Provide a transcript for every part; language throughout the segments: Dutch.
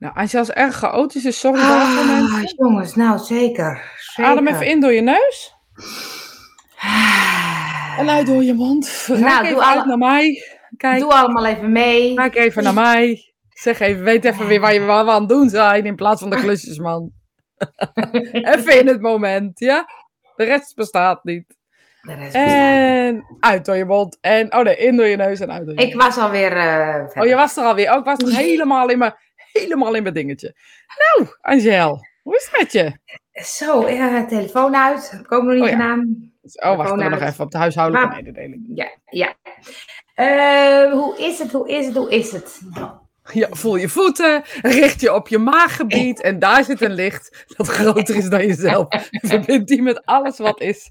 Nou, als je als erg chaotisch is, sorry daarvoor Ah, mensen. jongens, nou zeker. zeker. Adem even in door je neus. En uit door je mond. Raak Nou, even doe uit alle- naar mij. Kijk, Doe allemaal even mee. Kijk even naar mij. Zeg even, weet even weer waar je wat aan het doen zijn in plaats van de klusjesman. even in het moment, ja? De rest bestaat niet. De rest bestaat. En uit door je mond. En, oh nee, in door je neus en uit door je Ik was alweer. verder. Oh, je was er alweer. Oh, ik was nog helemaal in mijn, helemaal in mijn dingetje. Nou, Angel, hoe is het met je? Zo, eh, telefoon uit. Heb ik ook nog niet Oh ja. gedaan. Oh, wacht nog even op de huishoudelijke Maar- mededeling. Ja, ja. Eh, hoe is het? Hoe is het? Hoe is het? Ja, voel je voeten, richt je op je maaggebied en daar zit een licht dat groter is dan jezelf. Verbind die met alles wat is.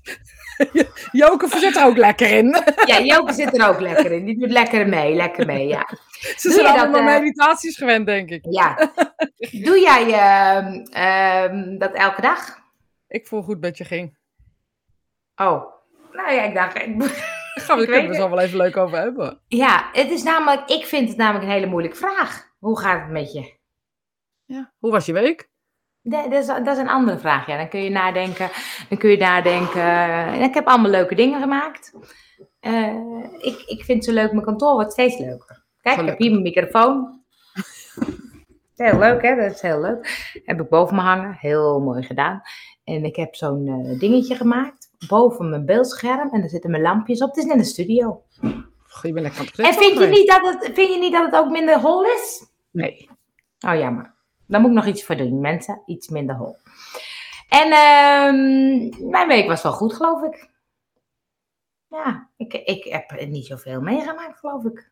Joke zit er ook lekker in. Ja, Joke zit er ook lekker in. Die doet lekker mee. Lekker mee, ja. Ze Doe zijn je dat, allemaal eh, meditaties gewend, denk ik. Ja. Doe jij ehm, ehm, dat elke dag? Ik voel goed dat je ging. Oh. Nou ja, ik dacht... gaan we, kunnen we zo wel even leuk over hebben. Ja, het is namelijk... Ik vind het namelijk een hele moeilijke vraag. Hoe gaat het met je? Ja. Hoe was je week? Dat, is, dat is een andere vraag. Ja, dan kun je nadenken. Dan kun je nadenken. En ik heb allemaal leuke dingen gemaakt. Eh, ik, ik vind het zo leuk. Mijn kantoor wordt steeds leuker. Kijk, ik heb hier mijn microfoon. Heel leuk, hè? Dat is heel leuk. Heb ik boven me hangen. Heel mooi gedaan. En ik heb zo'n eh, dingetje gemaakt. Boven mijn beeldscherm. En daar zitten mijn lampjes op. Het is net een studio. Je bent lekker En vind je, niet dat het, vind je niet dat het ook minder hol is? Nee. Oh jammer. Daar moet ik nog iets voor doen, mensen. Iets minder hol. En ehm, mijn week was wel goed, geloof ik. Ja, ik, ik heb niet zoveel meegemaakt, geloof ik.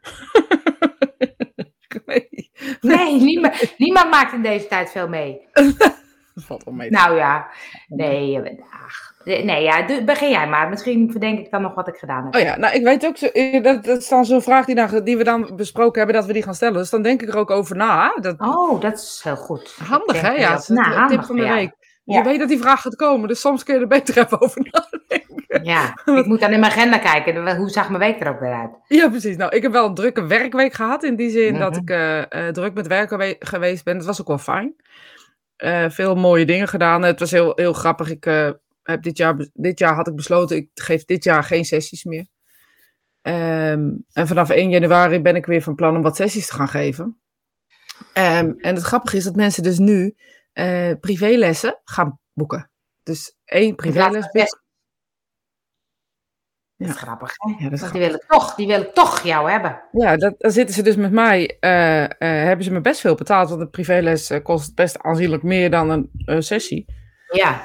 nee. Nee, niemand, niemand maakt in deze tijd veel mee. Dat valt wel mee. Nou ja, nee, eh, ach, nee ja, begin jij maar. Misschien verdenk ik dan nog wat ik gedaan heb. Oh ja, nou ik weet ook, zo, eh, dat, dat is dan zo'n vraag die, dan, die we dan besproken hebben, dat we die gaan stellen. Dus dan denk ik er ook over na. Dat, Oh, dat is heel goed. handig Ik hè? Ja, dat- dat is een nou, tip van de week. Ja. Je weet dat die vraag gaat komen, dus soms kun je er beter even over nadenken. Ja, ik moet dan in mijn agenda kijken. Hoe zag mijn week er ook weer uit? Ja, precies. Nou, ik heb wel een drukke werkweek gehad. In die zin dat Mhm. ik eh, eh, druk met werken we- geweest ben. Het was ook wel fijn. Eh, veel mooie dingen gedaan. Het was heel, heel grappig. Ik, eh, heb dit, jaar, dit jaar had ik besloten, ik geef dit jaar geen sessies meer. Ehm, en vanaf 1 januari ben ik weer van plan om wat sessies te gaan geven. Ehm, en het grappige is dat mensen dus nu eh, privélessen gaan boeken. Dus één privéles. Dat Ja. is grappig, hè? Ja, dat is Want die willen toch, die willen toch jou hebben. Ja, dat, dan zitten ze dus met mij. eh, eh, hebben ze me best veel betaald. Want een privéles eh, kost best aanzienlijk meer dan een sessie. Ja,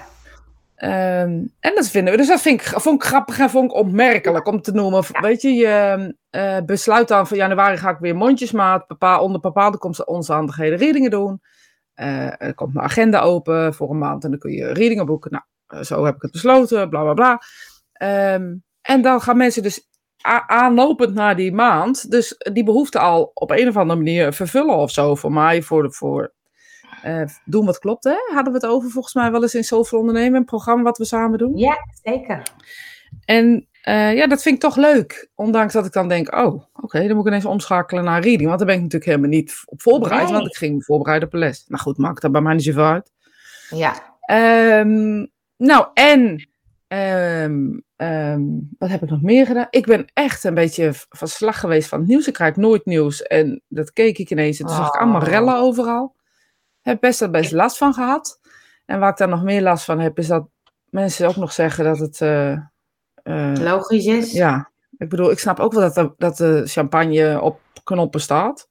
Ehm, en dat vinden we. Dus dat vind ik, vond ik grappig en vond ik opmerkelijk om te noemen. Weet je, je besluit dan van januari ga ik weer mondjesmaat. Bepaal, onder bepaalde omstandigheden readingen doen. Er komt mijn agenda open voor een maand en dan kun je readingen boeken. Nou, zo heb ik het besloten, bla bla bla. Ehm, en dan gaan mensen dus aanlopend naar die maand, dus die behoefte al op een of andere manier vervullen of zo. Voor mij, voor, voor eh, doen wat klopt, hè? Hadden we het over volgens mij wel eens in Zoveel Ondernemen, een programma wat we samen doen. ja, zeker. En eh, ja, dat vind ik toch leuk. Ondanks dat ik dan denk, oh, oké, dan moet ik ineens omschakelen naar reading. Want daar ben ik natuurlijk helemaal niet op voorbereid, Nee. want ik ging me voorbereiden op een les. Nou goed, maakt dat bij mij niet zoveel uit. Ja, Ehm, nou, en ehm, ehm, wat heb ik nog meer gedaan? Ik ben echt een beetje van slag geweest van het nieuws. Ik krijg nooit nieuws. En dat keek ik ineens. En toen zag ik allemaal Oh. rellen overal. Heb best wel best last van gehad. En waar ik daar nog meer last van heb, is dat mensen ook nog zeggen dat het. eh, eh, logisch is. ja, ik bedoel, ik snap ook wel dat de, dat de champagne op knoppen staat.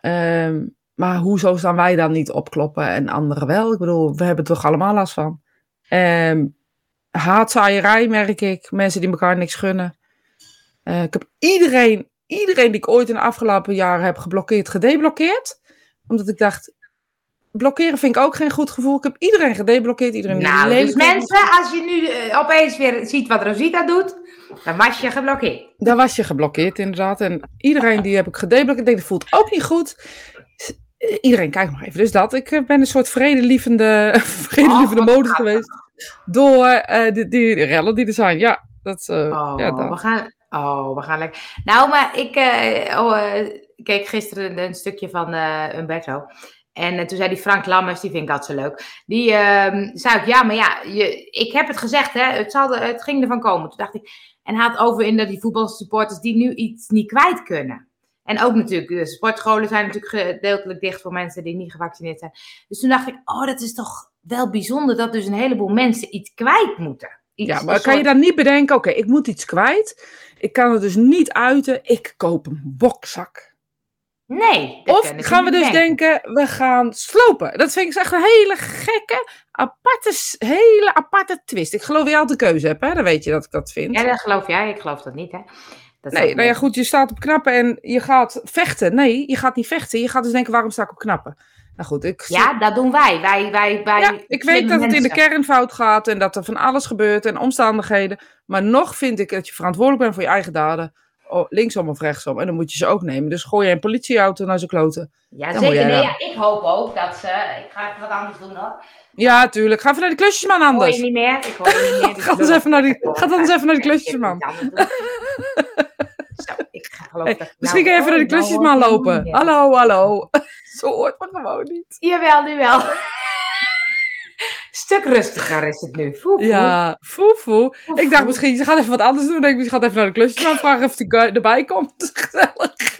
Ehm, maar hoezo staan wij dan niet opkloppen en anderen wel? Ik bedoel, we hebben toch allemaal last van. Ehm haatzaaierij merk ik. Mensen die elkaar niks gunnen. Eh, ik heb iedereen, iedereen die ik ooit in de afgelopen jaren heb geblokkeerd, gedeblokkeerd. Omdat ik dacht, blokkeren vind ik ook geen goed gevoel. Ik heb iedereen gedeblokkeerd. Iedereen die Nou, dus mensen, als je nu eh, opeens weer ziet wat Rosita doet, dan was je geblokkeerd. Daar was je geblokkeerd, inderdaad. En iedereen die heb ik gedeblokkeerd. Ik denk, dat voelt ook niet goed. Eh, Iedereen, kijk nog even. Dus dat. Ik ben een soort vredelievende, vredelievende Oh, gaaf. geweest. Door eh, die, die rellen die er zijn. Ja, dat, eh, Oh, ja, we gaan, oh, we gaan lekker. Nou, maar ik, eh, oh, keek gisteren een stukje van uh, Umberto. En uh, toen zei die Frank Lammers, die vind ik altijd zo leuk. Die uh, zei ik, ja, maar ja, je, ik heb het gezegd, hè, het, zal het ging ervan komen. Toen dacht ik, en had over in dat die voetbalsupporters die nu iets niet kwijt kunnen. En ook natuurlijk, de sportscholen zijn natuurlijk gedeeltelijk dicht voor mensen die niet gevaccineerd zijn. Dus toen dacht ik, oh, dat is toch wel bijzonder dat dus een heleboel mensen iets kwijt moeten. Iets, ja, maar kan je dan niet bedenken, oké, ik moet iets kwijt. Ik kan het dus niet uiten. Ik koop een bokzak. Nee. Of gaan we dus denken, we gaan slopen. Dat vind ik echt een hele gekke, aparte, hele aparte twist. Ik geloof dat je altijd de keuze hebt, hè? Dan weet je dat ik dat vind. Ja, dat geloof jij. Ik geloof dat niet, hè? Dat nee, nou ja, goed, je staat op knappen en je gaat vechten. Nee, je gaat niet vechten. Je gaat dus denken, waarom sta ik op knappen? Nou goed, ik... Ja, dat doen wij. wij, wij, wij ja, ik weet dat het in de kern fout gaat en dat er van alles gebeurt en omstandigheden. Maar nog vind ik dat je verantwoordelijk bent voor je eigen daden linksom of rechtsom. En dan moet je ze ook nemen. Dus gooi je een politieauto naar zijn kloten. Ja, zeker. Nee, ja, ik hoop ook dat ze... Ik ga even wat anders doen hoor. Ja, tuurlijk. Ga even naar de klusjesman anders. Ik hoor je niet meer. Ik hoor je niet meer. ga dan even naar die, ga dan eens even naar de klusjesman. Zo, ik geloof hey, dat misschien je even naar de klusjesman lopen. Hallo, hallo. Zo hoort me gewoon niet. Jawel, nu wel stuk rustiger is het nu. Foe, Ja, foe, foe. Ik dacht misschien, ze gaat even wat anders doen. Ik denk, ze gaat even naar de klusjes maar vragen of hij erbij komt. Gezellig.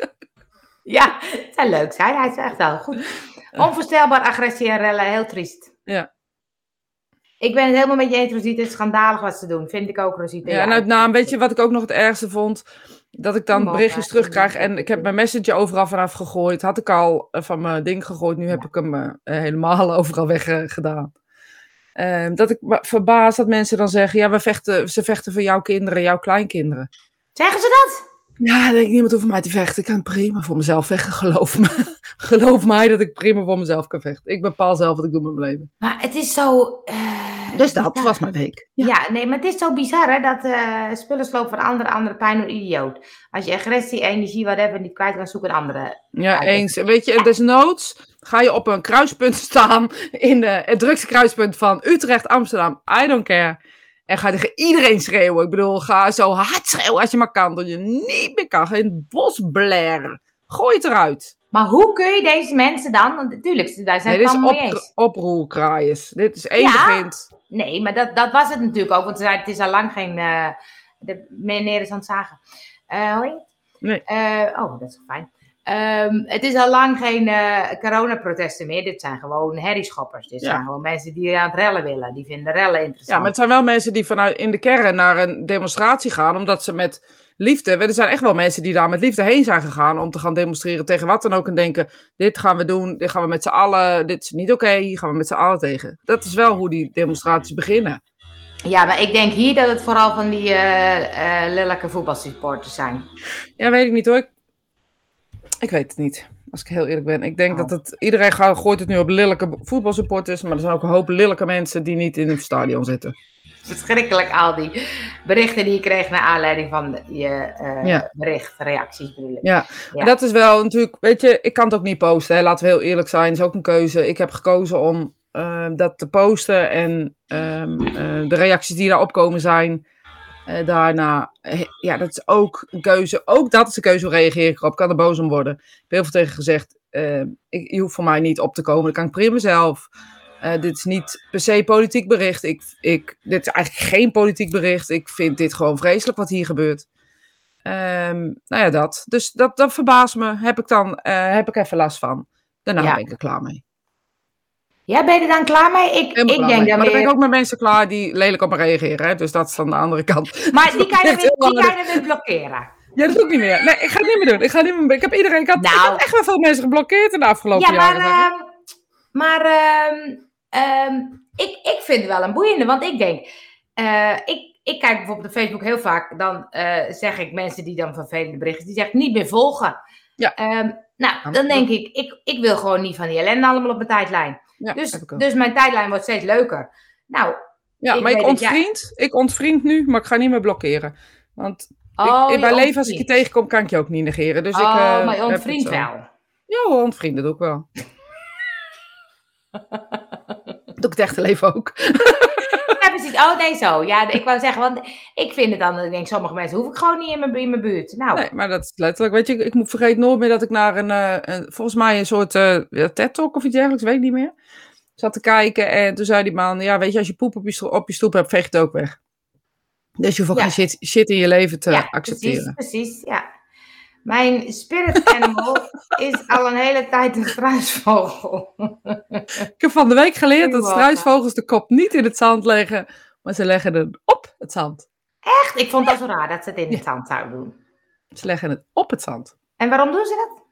Ja, het zou leuk zijn. Hij is echt wel goed. Onvoorstelbaar agressie en rellen, heel triest. Ja. Ik ben het helemaal met je eens, Rosita. Het is schandalig wat ze doen. Vind ik ook, Rosita. Ja, en uit naam, weet je wat ik ook nog het ergste vond? Dat ik dan berichtjes terugkrijg en ik heb mijn messenger overal vanaf gegooid. Had ik al eh, van mijn ding gegooid. Nu heb ik hem uh, helemaal overal weggedaan. Uh, dat ik me verbaas dat mensen dan zeggen: ja, we vechten, ze vechten voor jouw kinderen, jouw kleinkinderen. Zeggen ze dat? Ja, denk ik, niemand hoeft mij te vechten. Ik kan prima voor mezelf vechten, geloof me. geloof mij dat ik prima voor mezelf kan vechten. Ik bepaal zelf wat ik doe met mijn leven. Maar het is zo... Uh, dus dat was mijn week. Ja. nee, maar het is zo bizar hè, dat uh, spullen slopen van andere, andere pijn door idioot. Als je agressie, energie, whatever niet kwijt kan, zoek een andere. Ja, eens. Weet je, desnoods ga je op een kruispunt staan in de, het drukste kruispunt van Utrecht, Amsterdam. I don't care. En ga tegen iedereen schreeuwen. Ik bedoel, ga zo hard schreeuwen als je maar kan. Dat je niet meer kan. Geen bos blaren. Gooi het eruit. Maar hoe kun je deze mensen dan, want natuurlijk, daar zijn nee, dit is op, oproerkraaiers. Dit is één ja, Nee, maar dat, dat was het natuurlijk ook, want het is al lang geen, uh, de meneer is aan het zagen. Uh, hoor je Nee. Uh, oh, dat is fijn. Um, het is al lang geen uh, coronaprotesten meer. Dit zijn gewoon herrieschoppers. Dit zijn gewoon mensen die aan het rellen willen. Die vinden rellen interessant. Ja, maar het zijn wel mensen die vanuit in de kern naar een demonstratie gaan. Omdat ze met liefde. Er zijn echt wel mensen die daar met liefde heen zijn gegaan. Om te gaan demonstreren tegen wat dan ook. En denken: dit gaan we doen. Dit gaan we met z'n allen. Dit is niet oké. Hier gaan we met z'n allen tegen. Dat is wel hoe die demonstraties beginnen. Ja, maar ik denk hier dat het vooral van die uh, uh, lelijke voetbalsupporters zijn. Ja, weet ik niet hoor. Ik weet het niet, als ik heel eerlijk ben. Ik denk oh. dat het, iedereen gooit het nu op lelijke voetbalsupporters, maar er zijn ook een hoop lelijke mensen die niet in het stadion zitten. Verschrikkelijk al die berichten die je kreeg naar aanleiding van je uh, ja. bericht, reacties bedoel ik. Ja. ja. dat is wel natuurlijk, weet je, ik kan het ook niet posten, hè. laten we heel eerlijk zijn, is ook een keuze. Ik heb gekozen om uh, dat te posten en um, uh, de reacties die daarop komen zijn uh, daarna, ja, dat is ook een keuze. Ook dat is een keuze, hoe reageer ik erop? Kan er boos om worden? Ik heb heel veel tegen gezegd, uh, ik, je hoeft voor mij niet op te komen. Dat kan ik prima zelf. dit is niet per se politiek bericht. Ik, ik, dit is eigenlijk geen politiek bericht. Ik vind dit gewoon vreselijk wat hier gebeurt. Um, nou ja, dat. Dus dat, dat verbaast me. Heb ik dan heb ik even last van. Daarna ja. ben ik er klaar mee. Ja, ben je er dan klaar mee? Ik, ik denk mee. dan Maar dan ben ik ook met mensen klaar die lelijk op me reageren. Hè? Dus dat is dan de andere kant. Maar die kan je, weer, die kan je weer blokkeren. Ja, dat doe ik niet meer. Nee, ik ga het niet meer doen. Ik, ga niet meer, ik heb iedereen... Ik had, nou, ik had echt wel veel mensen geblokkeerd in de afgelopen ja, maar, jaren. Uh, maar uh, ik, ik vind het wel een boeiende. Want ik denk... Uh, ik, ik kijk bijvoorbeeld op Facebook heel vaak. Dan uh, zeg ik mensen die dan vervelende berichten... Die zeggen niet meer volgen. Ja. Um, nou, dan denk ik, ik... Ik wil gewoon niet van die ellende allemaal op mijn tijdlijn. Ja, dus, dus mijn tijdlijn wordt steeds leuker. Nou, ja, ik maar ik ontvriend, ik ontvriend nu, maar ik ga niet meer blokkeren. Want oh, ik, bij leven, als ik je tegenkom, kan ik je ook niet negeren. Dus oh, ik, uh, maar je ontvriend wel. Ja, ontvrienden doe ik wel. doe ik het echte leven ook. ja, precies. Oh, nee, zo. Ja, ik wou zeggen, want ik vind het dan, ik denk, sommige mensen hoef ik gewoon niet in mijn, in mijn buurt. Nou, Nee, maar dat is letterlijk, weet je, ik, vergeet nooit meer dat ik naar een, eh, een volgens mij een soort eh TED-talk of iets dergelijks, weet ik niet meer, zat te kijken. En toen zei die man, ja, weet je, als je poep op je, sto- op je stoep hebt, veeg het ook weg. Dus je hoeft ook Ja. geen shit, shit in je leven te ja, accepteren. Precies, precies, ja. Mijn spirit animal is al een hele tijd een struisvogel. Ik heb van de week geleerd dat struisvogels de kop niet in het zand leggen, maar ze leggen het op het zand. Echt? Ik vond dat zo raar dat ze het in het zand zouden doen. Ze leggen het op het zand. En waarom doen ze dat?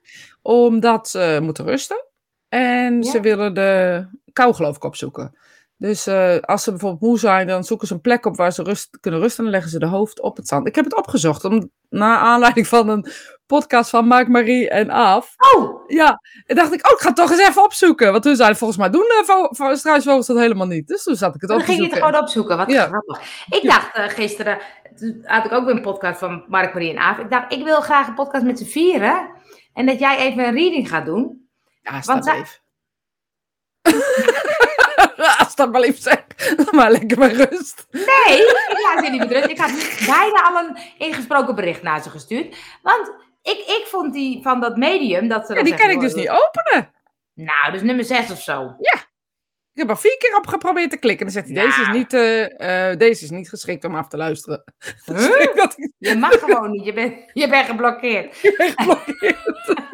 Omdat ze moeten rusten. En Ja. ze willen de kou geloof ik opzoeken. Dus eh, als ze bijvoorbeeld moe zijn, dan zoeken ze een plek op waar ze rust, kunnen rusten. En dan leggen ze de hoofd op het zand. Ik heb het opgezocht. Om, naar aanleiding van een podcast van Mark, Marie en Aaf. Oh, Ja, en dacht ik, oh, ik ga het toch eens even opzoeken. Want toen zeiden volgens mij doen uh, vo- vo- struisvogels dat helemaal niet. Dus toen zat ik het op dan te ging je het gewoon opzoeken. Wat Ja. grappig. Ik dacht eh, gisteren, toen had ik ook weer een podcast van Mark, Marie en Aaf. Ik dacht, ik wil graag een podcast met z'n vieren. En dat jij even een reading gaat doen. Ja, Want zij- alsjeblieft. Alsjeblieft zeg. Laat maar lekker maar rust. Nee, ik laat je niet met rust. Ik had bijna al een ingesproken bericht naar ze gestuurd. Want ik, ik vond die van dat medium, dat ze Ja, dan die kan ik dus "Oh, niet openen. Nou, dus nummer 6 of zo. Ik heb er vier keer op geprobeerd te klikken. En dan zegt hij, deze, is niet, eh, eh, deze is niet geschikt om af te luisteren. Dus Huh? dat ik Je mag gewoon niet, je bent, je bent geblokkeerd. ben geblokkeerd.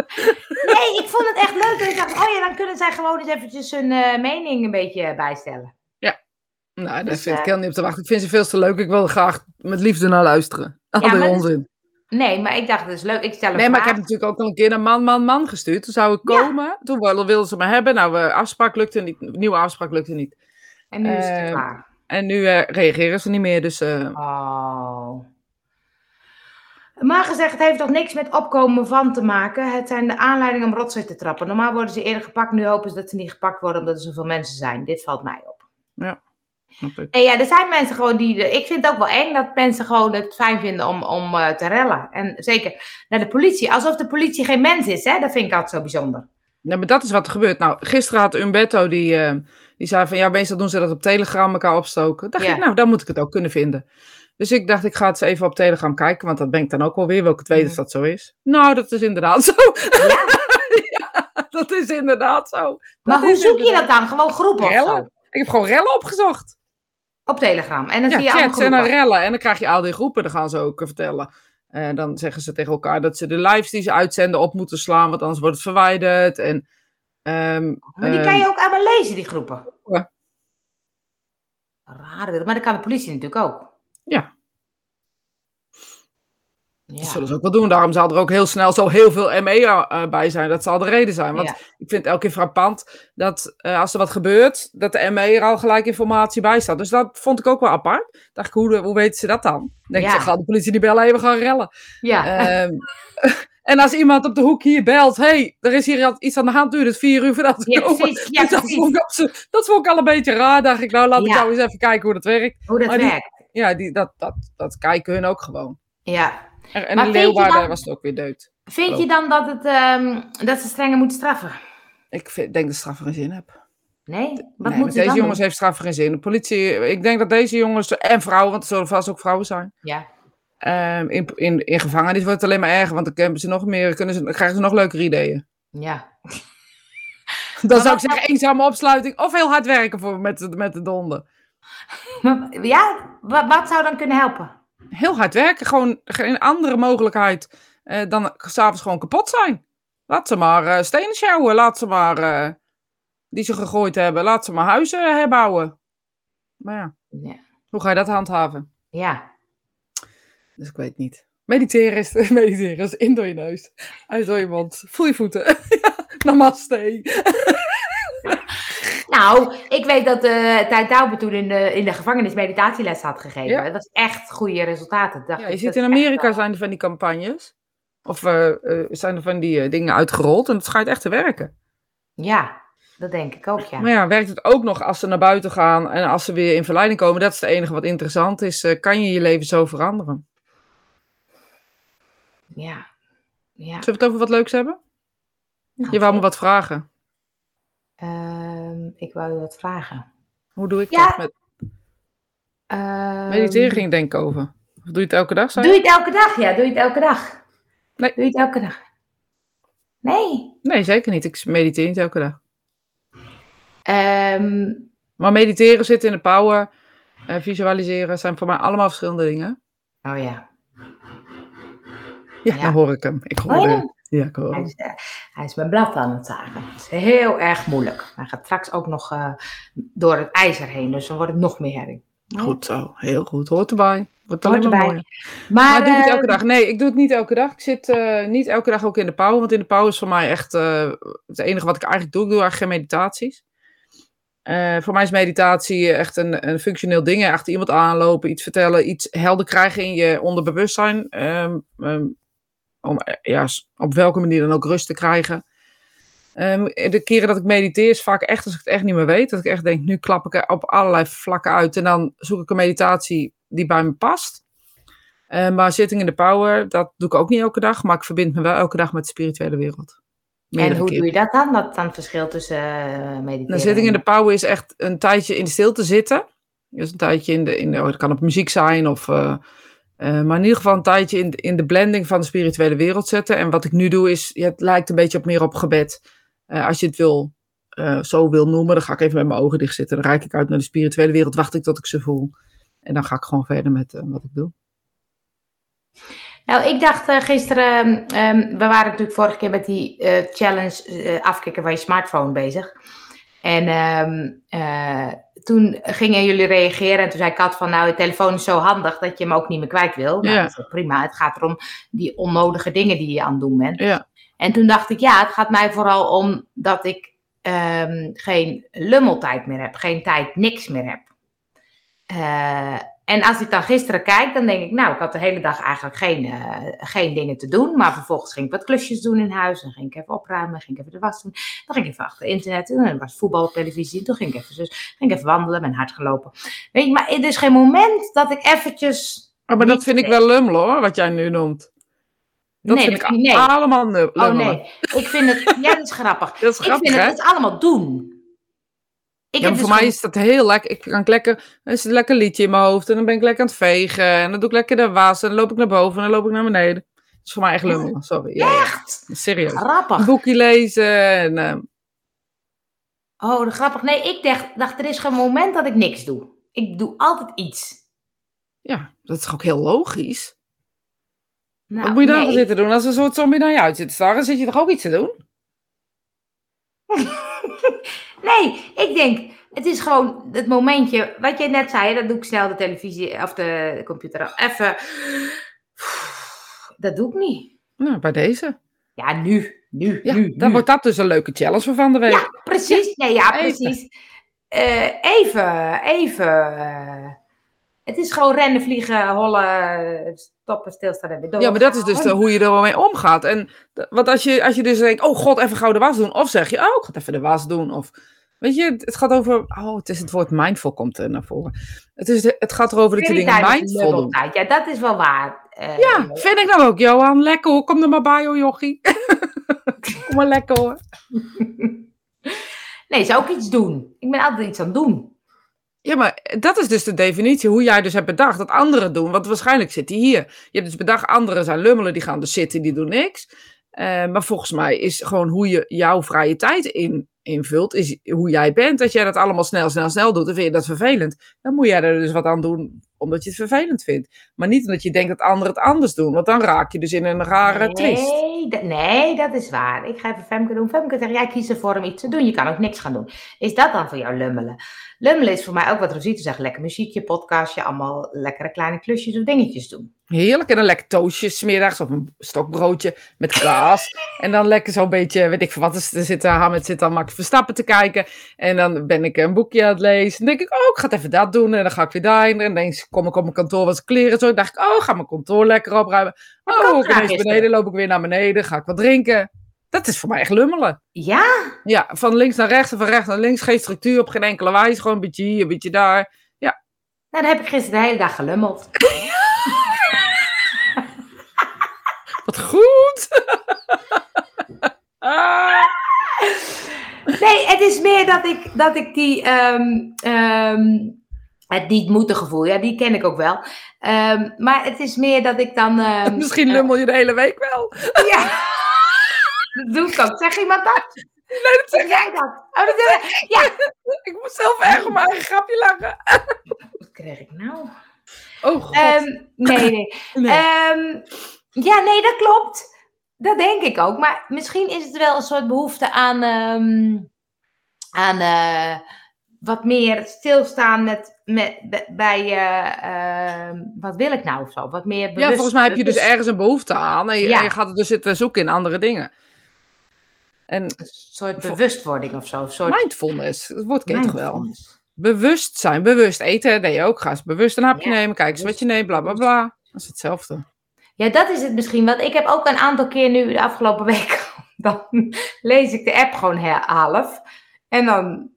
Nee, ik vond het echt leuk. En ik dacht, oh ja, dan kunnen zij gewoon eens eventjes hun eh, mening een beetje bijstellen. Nou, daar Dus, vind ik heel niet op te wachten. Ik vind ze veel te leuk. Ik wil er graag met liefde naar luisteren. Al Ja, dat- onzin. Nee, maar ik dacht, dat is leuk. Ik stel een Nee, maar ik heb natuurlijk ook al een keer een man, man, man gestuurd. Toen zou ik Ja. komen. Toen wilden ze me hebben. Nou, we afspraak lukte niet. Nieuwe afspraak lukte niet. En nu is het eh, klaar. En nu eh, reageren ze niet meer. Dus eh, Oh. Maar gezegd, het heeft toch niks met opkomen van te maken. Het zijn de aanleidingen om rotzooi te trappen. Normaal worden ze eerder gepakt. Nu hopen ze dat ze niet gepakt worden omdat er zoveel mensen zijn. Dit valt mij op. ik. En ja, er zijn mensen gewoon die... de- ik vind het ook wel eng dat mensen gewoon het fijn vinden om, om eh, te rellen. En zeker naar de politie. Alsof de politie geen mens is, hè. Dat vind ik altijd zo bijzonder. Nee, maar dat is wat er gebeurt. Nou, gisteren had Umberto, die, eh, die zei van... Ja, meestal doen ze dat op Telegram elkaar opstoken. dacht Ja. ik, nou, dan moet ik het ook kunnen vinden. Dus ik dacht, ik ga het eens even op Telegram kijken. Want dat ben ik dan ook wel weer. Wil ik het weten of dat zo is? Nou, dat is inderdaad zo. Ja? Ja, dat is inderdaad zo. Maar Dat hoe zoek je dat dan? Gewoon groepen of zo? Ik heb gewoon rellen opgezocht. Op Telegram. En dan Ja, zie je chats en dan rellen. En dan krijg je al die groepen. Dan gaan ze ook eh, vertellen. En dan zeggen ze tegen elkaar dat ze de lives die ze uitzenden op moeten slaan. Want anders wordt het verwijderd. En, ehm, Maar die ehm, kan je ook allemaal lezen, die groepen. Ja. Raar, maar dat kan de politie natuurlijk ook. Ja. Ja. Dat zullen ze ook wel doen. Daarom zal er ook heel snel zo heel veel ME eh, bij zijn. Dat zal de reden zijn. Want Ja. ik vind het elke keer frappant dat eh, als er wat gebeurt, dat de ME er al gelijk informatie bij staat. Dus dat vond ik ook wel apart. Dacht ik, hoe, hoe weten ze dat dan? Denk ik, Ja. gaan de politie niet bellen, we gaan rellen. Ja. Ehm, en als iemand op de hoek hier belt, hey, er is hier iets aan de hand, duurt het vier uur voordat ze Ja, komen. precies. Ja, Dus dat, vond ik, abso- dat vond ik al een beetje raar. Dacht ik, nou laat ik Ja. nou eens even kijken hoe dat werkt. Hoe dat maar die- werkt. Ja, die, dat, dat, dat kijken hun ook gewoon. Ja. En, Maar Leeuwarden dan- was het ook weer dood. Vind je dan dat, het, ehm, dat ze strenger moeten straffen? Ik vind, denk dat straf geen zin heb. Nee? Wat nee, moeten met ze deze dan jongens doen? heeft straf geen zin. De politie, ik denk dat deze jongens en vrouwen, want er zullen vast ook vrouwen zijn, Ja. ehm, in, in, in gevangenis wordt het alleen maar erger, want dan hebben ze nog meer, kunnen ze, krijgen ze nog leukere ideeën. Ja. Dan zou ik zeggen, eenzame opsluiting of heel hard werken voor, met, de- met de donder. Ja? Wat, wat zou dan kunnen helpen? Heel hard werken, gewoon geen andere mogelijkheid eh, dan s'avonds gewoon kapot zijn. Laat ze maar eh, stenen sjouwen, laat ze maar, eh, die ze gegooid hebben, laat ze maar huizen herbouwen. Maar ja, Ja. hoe ga je dat handhaven? Ja. Dus ik weet niet. Mediteren is, mediteren is in door je neus, uit door je mond, voel je voeten. Namaste. Nou, ik weet dat uh, Tijd Douwe toen in de, in de gevangenis meditatieles had gegeven. Ja. Dat was echt goede resultaten. Dacht Ja, ik, je ziet in is echt Amerika zijn er van die campagnes. Of eh, eh, zijn er van die eh, dingen uitgerold en het schijnt echt te werken. Ja, dat denk ik ook, ja. Maar ja, werkt het ook nog als ze naar buiten gaan en als ze weer in verleiding komen? Dat is het enige wat interessant is. Eh, kan je je leven zo veranderen? Ja. ja. Zullen we het over wat leuks hebben? Nou, Je wou me wat vragen. Ehm, ik wou je wat vragen. Hoe doe ik Ja. dat met... Ehm, Mediteren ging denk ik over. Of doe je het elke dag? Doe je? het elke dag? Ja, doe je het elke dag? Nee. Doe je het elke dag? Nee. Nee, zeker niet. Ik mediteer niet elke dag. Ehm, Maar mediteren, zitten in de power, eh, visualiseren zijn voor mij allemaal verschillende dingen. oh ja. Ja, Ja. dan hoor ik hem. Ik hoor Oh ja. Ja, ik hoor Hij hem. is, eh, hij is mijn blad aan het zagen. Het is heel erg moeilijk. Hij gaat straks ook nog eh, door het ijzer heen, dus dan wordt het nog meer herring. Goed zo, heel goed. Hoort erbij. Wordt Hoort alleen maar erbij. Maar, Maar doe ik het elke eh, dag? Nee, ik doe het niet elke dag. Ik zit eh, niet elke dag ook in de pauw. Want in de pauw is voor mij echt eh, het enige wat ik eigenlijk doe. Ik doe eigenlijk geen meditaties. Eh, voor mij is meditatie echt een, een functioneel ding. Achter iemand aanlopen, iets vertellen, iets helder krijgen in je onderbewustzijn. Ehm, ehm, om eh, ja, op welke manier dan ook rust te krijgen. Ehm, de keren dat ik mediteer is vaak echt als ik het echt niet meer weet. Dat ik echt denk, nu klap ik er op allerlei vlakken uit. En dan zoek ik een meditatie die bij me past. Eh, maar zitting in the power, dat doe ik ook niet elke dag. Maar ik verbind me wel elke dag met de spirituele wereld. en hoe doe je dat dan? Wat dan het verschil tussen eh mediteren Nou, zitting in de power is echt een tijdje in de stilte zitten. Dus een tijdje in de, in de oh, het kan op muziek zijn of... eh, eh, maar in ieder geval een tijdje in, in de blending van de spirituele wereld zetten. En wat ik nu doe is, het lijkt een beetje op meer op gebed. Eh, als je het wil, eh, zo wil noemen, dan ga ik even met mijn ogen dicht zitten. Dan reik ik uit naar de spirituele wereld, wacht ik tot ik ze voel. En dan ga ik gewoon verder met wat ik doe. Nou, ik dacht gisteren, ehm, we waren natuurlijk vorige keer met die challenge afkicken van je smartphone bezig. En ehm, eh, toen gingen jullie reageren en toen zei Kat van, nou, je telefoon is zo handig dat je hem ook niet meer kwijt wil. Nou, Ja. dat is wel prima. Het gaat erom die onnodige dingen die je aan het doen bent. Ja, En toen dacht ik, ja, het gaat mij vooral om dat ik ehm, geen lummeltijd meer heb, geen tijd, niks meer heb. Eh, en als ik dan gisteren kijk, dan denk ik, nou, ik had de hele dag eigenlijk geen, eh, geen dingen te doen. Maar vervolgens ging ik wat klusjes doen in huis. Dan ging ik even opruimen, ging ik even de was doen. Dan ging ik even achter internet doen. En er was voetbal op televisie. Toen ging ik even, dus, ging ik even wandelen, ben hard gelopen. Weet je, maar er is geen moment dat ik eventjes... Oh, maar dat vind ik wel lummel hoor, wat jij nu noemt. Dat Nee, vind dat ik vind ik- nee. allemaal nu- Oh nee, ik vind het... Ja, dat is grappig. Dat is Ik grappig, vind hè? het, het allemaal doen. Ik Ja, heb maar voor dus mij is dat heel lekker. Ik kan lekker, er is een lekker liedje in mijn hoofd en dan ben ik lekker aan het vegen. En dan doe ik lekker de was en dan loop ik naar boven en dan loop ik naar beneden. Dat is voor mij echt lummelen, sorry. Ja, ja. Echt? Serieus. Een Grappig. boekje lezen en... eh, Oh, grappig. Nee, ik dacht, dacht, er is geen moment dat ik niks doe. Ik doe altijd iets. ja, dat is ook heel logisch? Nou, Wat moet je dan nee. zitten doen? Als een soort zombie naar je uit zit te staren, zit je toch ook iets te doen? Nee, ik denk, het is gewoon het momentje, wat jij net zei, dat doe ik snel de televisie of de computer af. Even. Dat doe ik niet. Nou, bij deze. Ja, nu, nu, Ja, nu. dan nu. wordt dat dus een leuke challenge voor van de week. Ja, precies. Nee, ja, precies. Eh, even, even. eh, het is gewoon rennen, vliegen, hollen, stoppen, stilstaan en weer door. Ja, maar dat is dus de- hoe je er wel mee omgaat. En want als je, als je dus denkt, oh god, even gauw de was doen. Of zeg je, oh, ik ga even de was doen. Of, weet je, het gaat over, oh, het is het woord mindful komt er naar voren. Het, is, de- het gaat erover dat je dingen mindful. Ja, dat is wel waar. Eh, Ja, vind ik dan ook, Johan. Lekker hoor. Kom er maar bij, hoor, jochie. Kom maar lekker hoor. Nee, zou ook iets doen. Ik ben altijd iets aan het doen. Ja, maar dat is dus de definitie hoe jij dus hebt bedacht dat anderen doen. Want waarschijnlijk zit hij hier. Je hebt dus bedacht, anderen zijn lummelen, die gaan dus zitten, die doen niks. Eh, maar volgens mij is gewoon hoe je jouw vrije tijd in, invult, is hoe jij bent. Als jij dat allemaal snel, snel, snel doet, dan vind je dat vervelend. Dan moet jij er dus wat aan doen, omdat je het vervelend vindt. Maar niet omdat je denkt dat anderen het anders doen. Want dan raak je dus in een rare twist. Nee, dat, nee, dat is waar. Ik ga even Femke doen. Femke zegt, jij kiest ervoor om iets te doen. Je kan ook niks gaan doen. Is dat dan voor jou lummelen? Lummelen is voor mij ook wat Rosita zegt. Lekker muziekje, podcastje, allemaal lekkere kleine klusjes of dingetjes doen. Heerlijk. En dan lekker toastjes 's middags of een stokbroodje met kaas. en dan lekker zo'n beetje, weet ik veel wat, er zit Hamed zit dan Max Verstappen te kijken. En dan ben ik een boekje aan het lezen. Dan denk ik, oh, ik ga het even dat doen. En dan ga ik weer daarheen. En dan ineens kom ik op mijn kantoor wat kleren. Zo dan dacht ik, oh, ga mijn kantoor lekker opruimen. Oh, ik ineens gisteren. beneden, loop ik weer naar beneden. Ga ik wat drinken. Dat is voor mij echt lummelen. Ja? Ja, van links naar rechts en van rechts naar links. Geen structuur op geen enkele wijze. Gewoon een beetje hier, een beetje daar. Nou, dan heb ik gisteren de hele dag gelummeld. Wat goed! ah. Nee, het is meer dat ik, dat ik die. ehm, ehm, Het niet moeten gevoel, ja, die ken ik ook wel. Ehm, maar het is meer dat ik dan... Misschien lummel je de hele week wel. Ja, dat doe ik ook. Zeg iemand dat? Nee, dat zeg jij dat? Oh, dat ik. Ja. ik. Moet zelf erg om mijn eigen grapje lachen. Wat kreeg ik nou? Oh god. Ehm, nee, nee. Nee. Ehm, ja, nee, dat klopt. Dat denk ik ook. Maar misschien is het wel een soort behoefte aan, ehm, aan eh, wat meer stilstaan met, met, bij- ehm, wat wil ik nou of zo? Wat meer bewust. ja, volgens mij heb je dus ergens een behoefte aan. En je, Ja. en je gaat het dus zitten zoeken in andere dingen. En Een soort bewustwording of zo. Een soort mindfulness, dat je toch wel? Bewust zijn, bewust eten, je ook. Ga eens bewust een hapje Ja, nemen, kijk eens wat je neemt, bla bla bla. Dat is hetzelfde. Ja, dat is het misschien. Want ik heb ook een aantal keer nu de afgelopen week. Dan lees ik de app gewoon half. En dan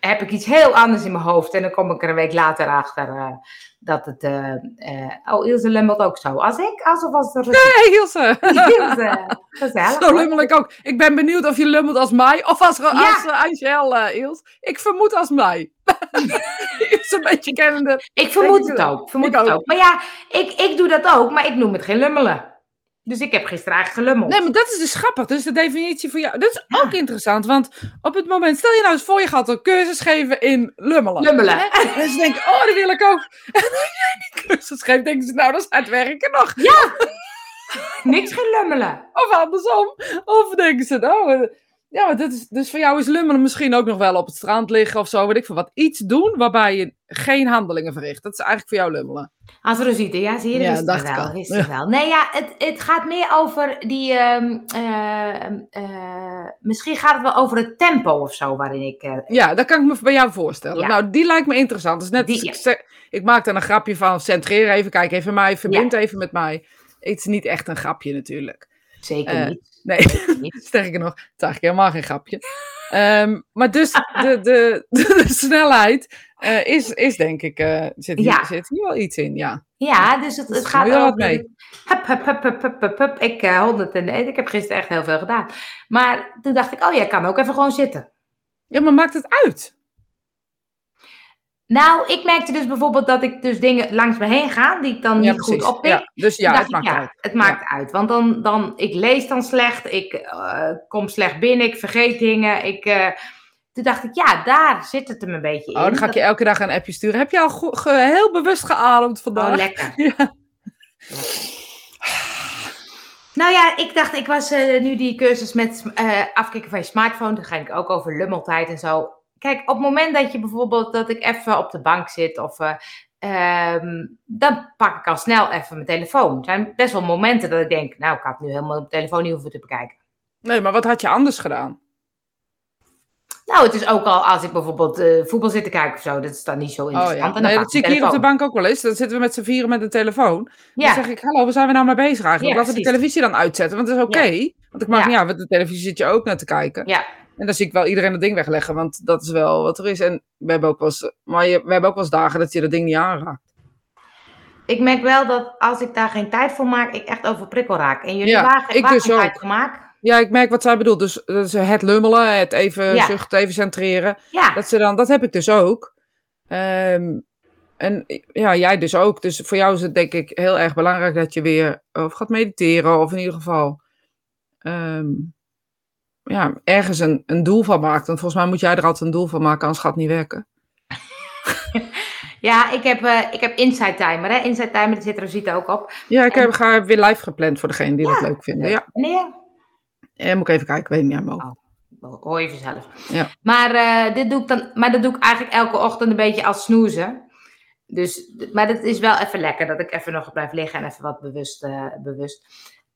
heb ik iets heel anders in mijn hoofd. En dan kom ik er een week later achter eh, dat het. eh, eh, oh, Ilse lummelt ook zo. Als ik, alsof als er. Hé Ilse, Ilse, gezellig. zo lummel ik ook. Ik ben benieuwd of je lummelt als mij of als, als Ja. eh, Angel, eh, Ils. Ik vermoed als mij. is een beetje kennende. Ik vermoed het ook. Vermoed Ik het ook. ook. Maar ja, ik, ik doe dat ook, maar ik noem het geen lummelen. Dus ik heb gisteren eigenlijk gelummeld. Nee, maar dat is dus grappig. Dus de definitie voor jou. Dat is ook interessant. Want op het moment, stel je nou eens voor, je gaat een cursus geven in lummelen. Lummelen. Hè? En ze denken, oh, dat wil ik ook. En als jij die cursus geeft, denken ze, nou, dat is het werken nog. Niks geen lummelen. Of andersom. Of denken ze, nou, ja, dat is, dus voor jou is lummelen misschien ook nog wel op het strand liggen of zo, weet ik veel wat. Iets doen waarbij je geen handelingen verricht. Dat is eigenlijk voor jou lummelen. Als ja, zie je, dat Ja, wist dacht wel. Wist wel. Nee, ja, het, het gaat meer over die, ehm, eh, eh, misschien gaat het wel over het tempo of zo waarin ik, eh, Ja, dat kan ik me bij jou voorstellen. Ja. Nou, die lijkt me interessant. Dus net Die, als ja. ik, zeg- ik maak dan een grapje van, centreer even, kijk even mij, verbind even met mij. Het is niet echt een grapje natuurlijk. Zeker Eh, niet. Nee, niet. sterker nog, het is eigenlijk helemaal geen grapje. Ehm, maar dus de, de, de, snelheid eh, is, is denk ik, eh zit, hier, Ja. zit hier wel iets in, ja. Ja, dus het, het gaat over... mee? Hup, hup, hup, hup, hup, hup, hup. Ik, 100 en, ik heb gisteren echt heel veel gedaan. Maar toen dacht ik, oh, jij kan ook even gewoon zitten. Ja, maar maakt het uit? Nou, ik merkte dus bijvoorbeeld dat ik dus dingen langs me heen ga die ik dan Ja, niet goed oppik. Ja, dus ja, het maakt ik, uit. Het maakt uit, want dan, dan, ik lees dan slecht, ik eh, kom slecht binnen, ik vergeet dingen. Ik, eh, toen dacht ik, ja, daar zit het hem een beetje in. Oh, dan ga ik je elke dag een appje sturen. Heb je al ge- heel bewust geademd vandaag? Oh, lekker. Ja. Nou ja, ik dacht, ik was eh, nu die cursus met afkicken van je smartphone. Dan ga ik ook over lummeltijd en zo. Kijk, op het moment dat je bijvoorbeeld, dat ik even op de bank zit of... eh, ehm, dan pak ik al snel even mijn telefoon. Er zijn best wel momenten dat ik denk, nou, ik had nu helemaal mijn telefoon niet hoeven te bekijken. Nee, maar wat had je anders gedaan? Nou, het is ook al als ik bijvoorbeeld eh, voetbal zit te kijken of zo, dat is dan niet zo Oh interessant. ja, En dan nee, dat zie ik hier op de bank ook wel eens. Dan zitten we met z'n vieren met de telefoon. Ja, Dan zeg ik, hallo, waar zijn we nou mee bezig eigenlijk? Ja, Laten we de televisie dan uitzetten, want dat is oké. Want ik Ja. niet uit, want de televisie zit je ook naar te kijken. ja. En dan zie ik wel iedereen het ding wegleggen, want dat is wel wat er is. En we hebben ook wel eens, maar je, we hebben ook wel eens dagen dat je dat ding niet aanraakt. Ik merk wel dat als ik daar geen tijd voor maak, ik echt overprikkel raak. En jullie Ja, waar, ik dus tijd voor maak, Ja, ik merk wat zij bedoelt. Dus dat is het lummelen, het even Ja. zuchten, even centreren. ja. Dat, ze dan, dat heb ik dus ook. Ehm, en ja, jij dus ook. Dus voor jou is het denk ik heel erg belangrijk dat je weer of gaat mediteren. Of in ieder geval ehm, ja, ergens een, een doel van maakt. Want volgens mij moet jij er altijd een doel van maken, anders gaat het niet werken. Ja, ik heb, eh, ik heb Inside Timer. Hè? Inside Timer, daar zit Rosita ook op. Ja, ik En- heb, ga weer live gepland voor degene die dat Ja, leuk vinden. Ja, Nee, en moet ik even kijken, ik weet niet meer. Oh. hoor je vanzelf. Ja. Maar, eh, dit doe ik dan, maar dat doe ik eigenlijk elke ochtend een beetje als snoezen. Dus, maar dat is wel even lekker dat ik even nog blijf liggen en even wat bewust. eh, bewust.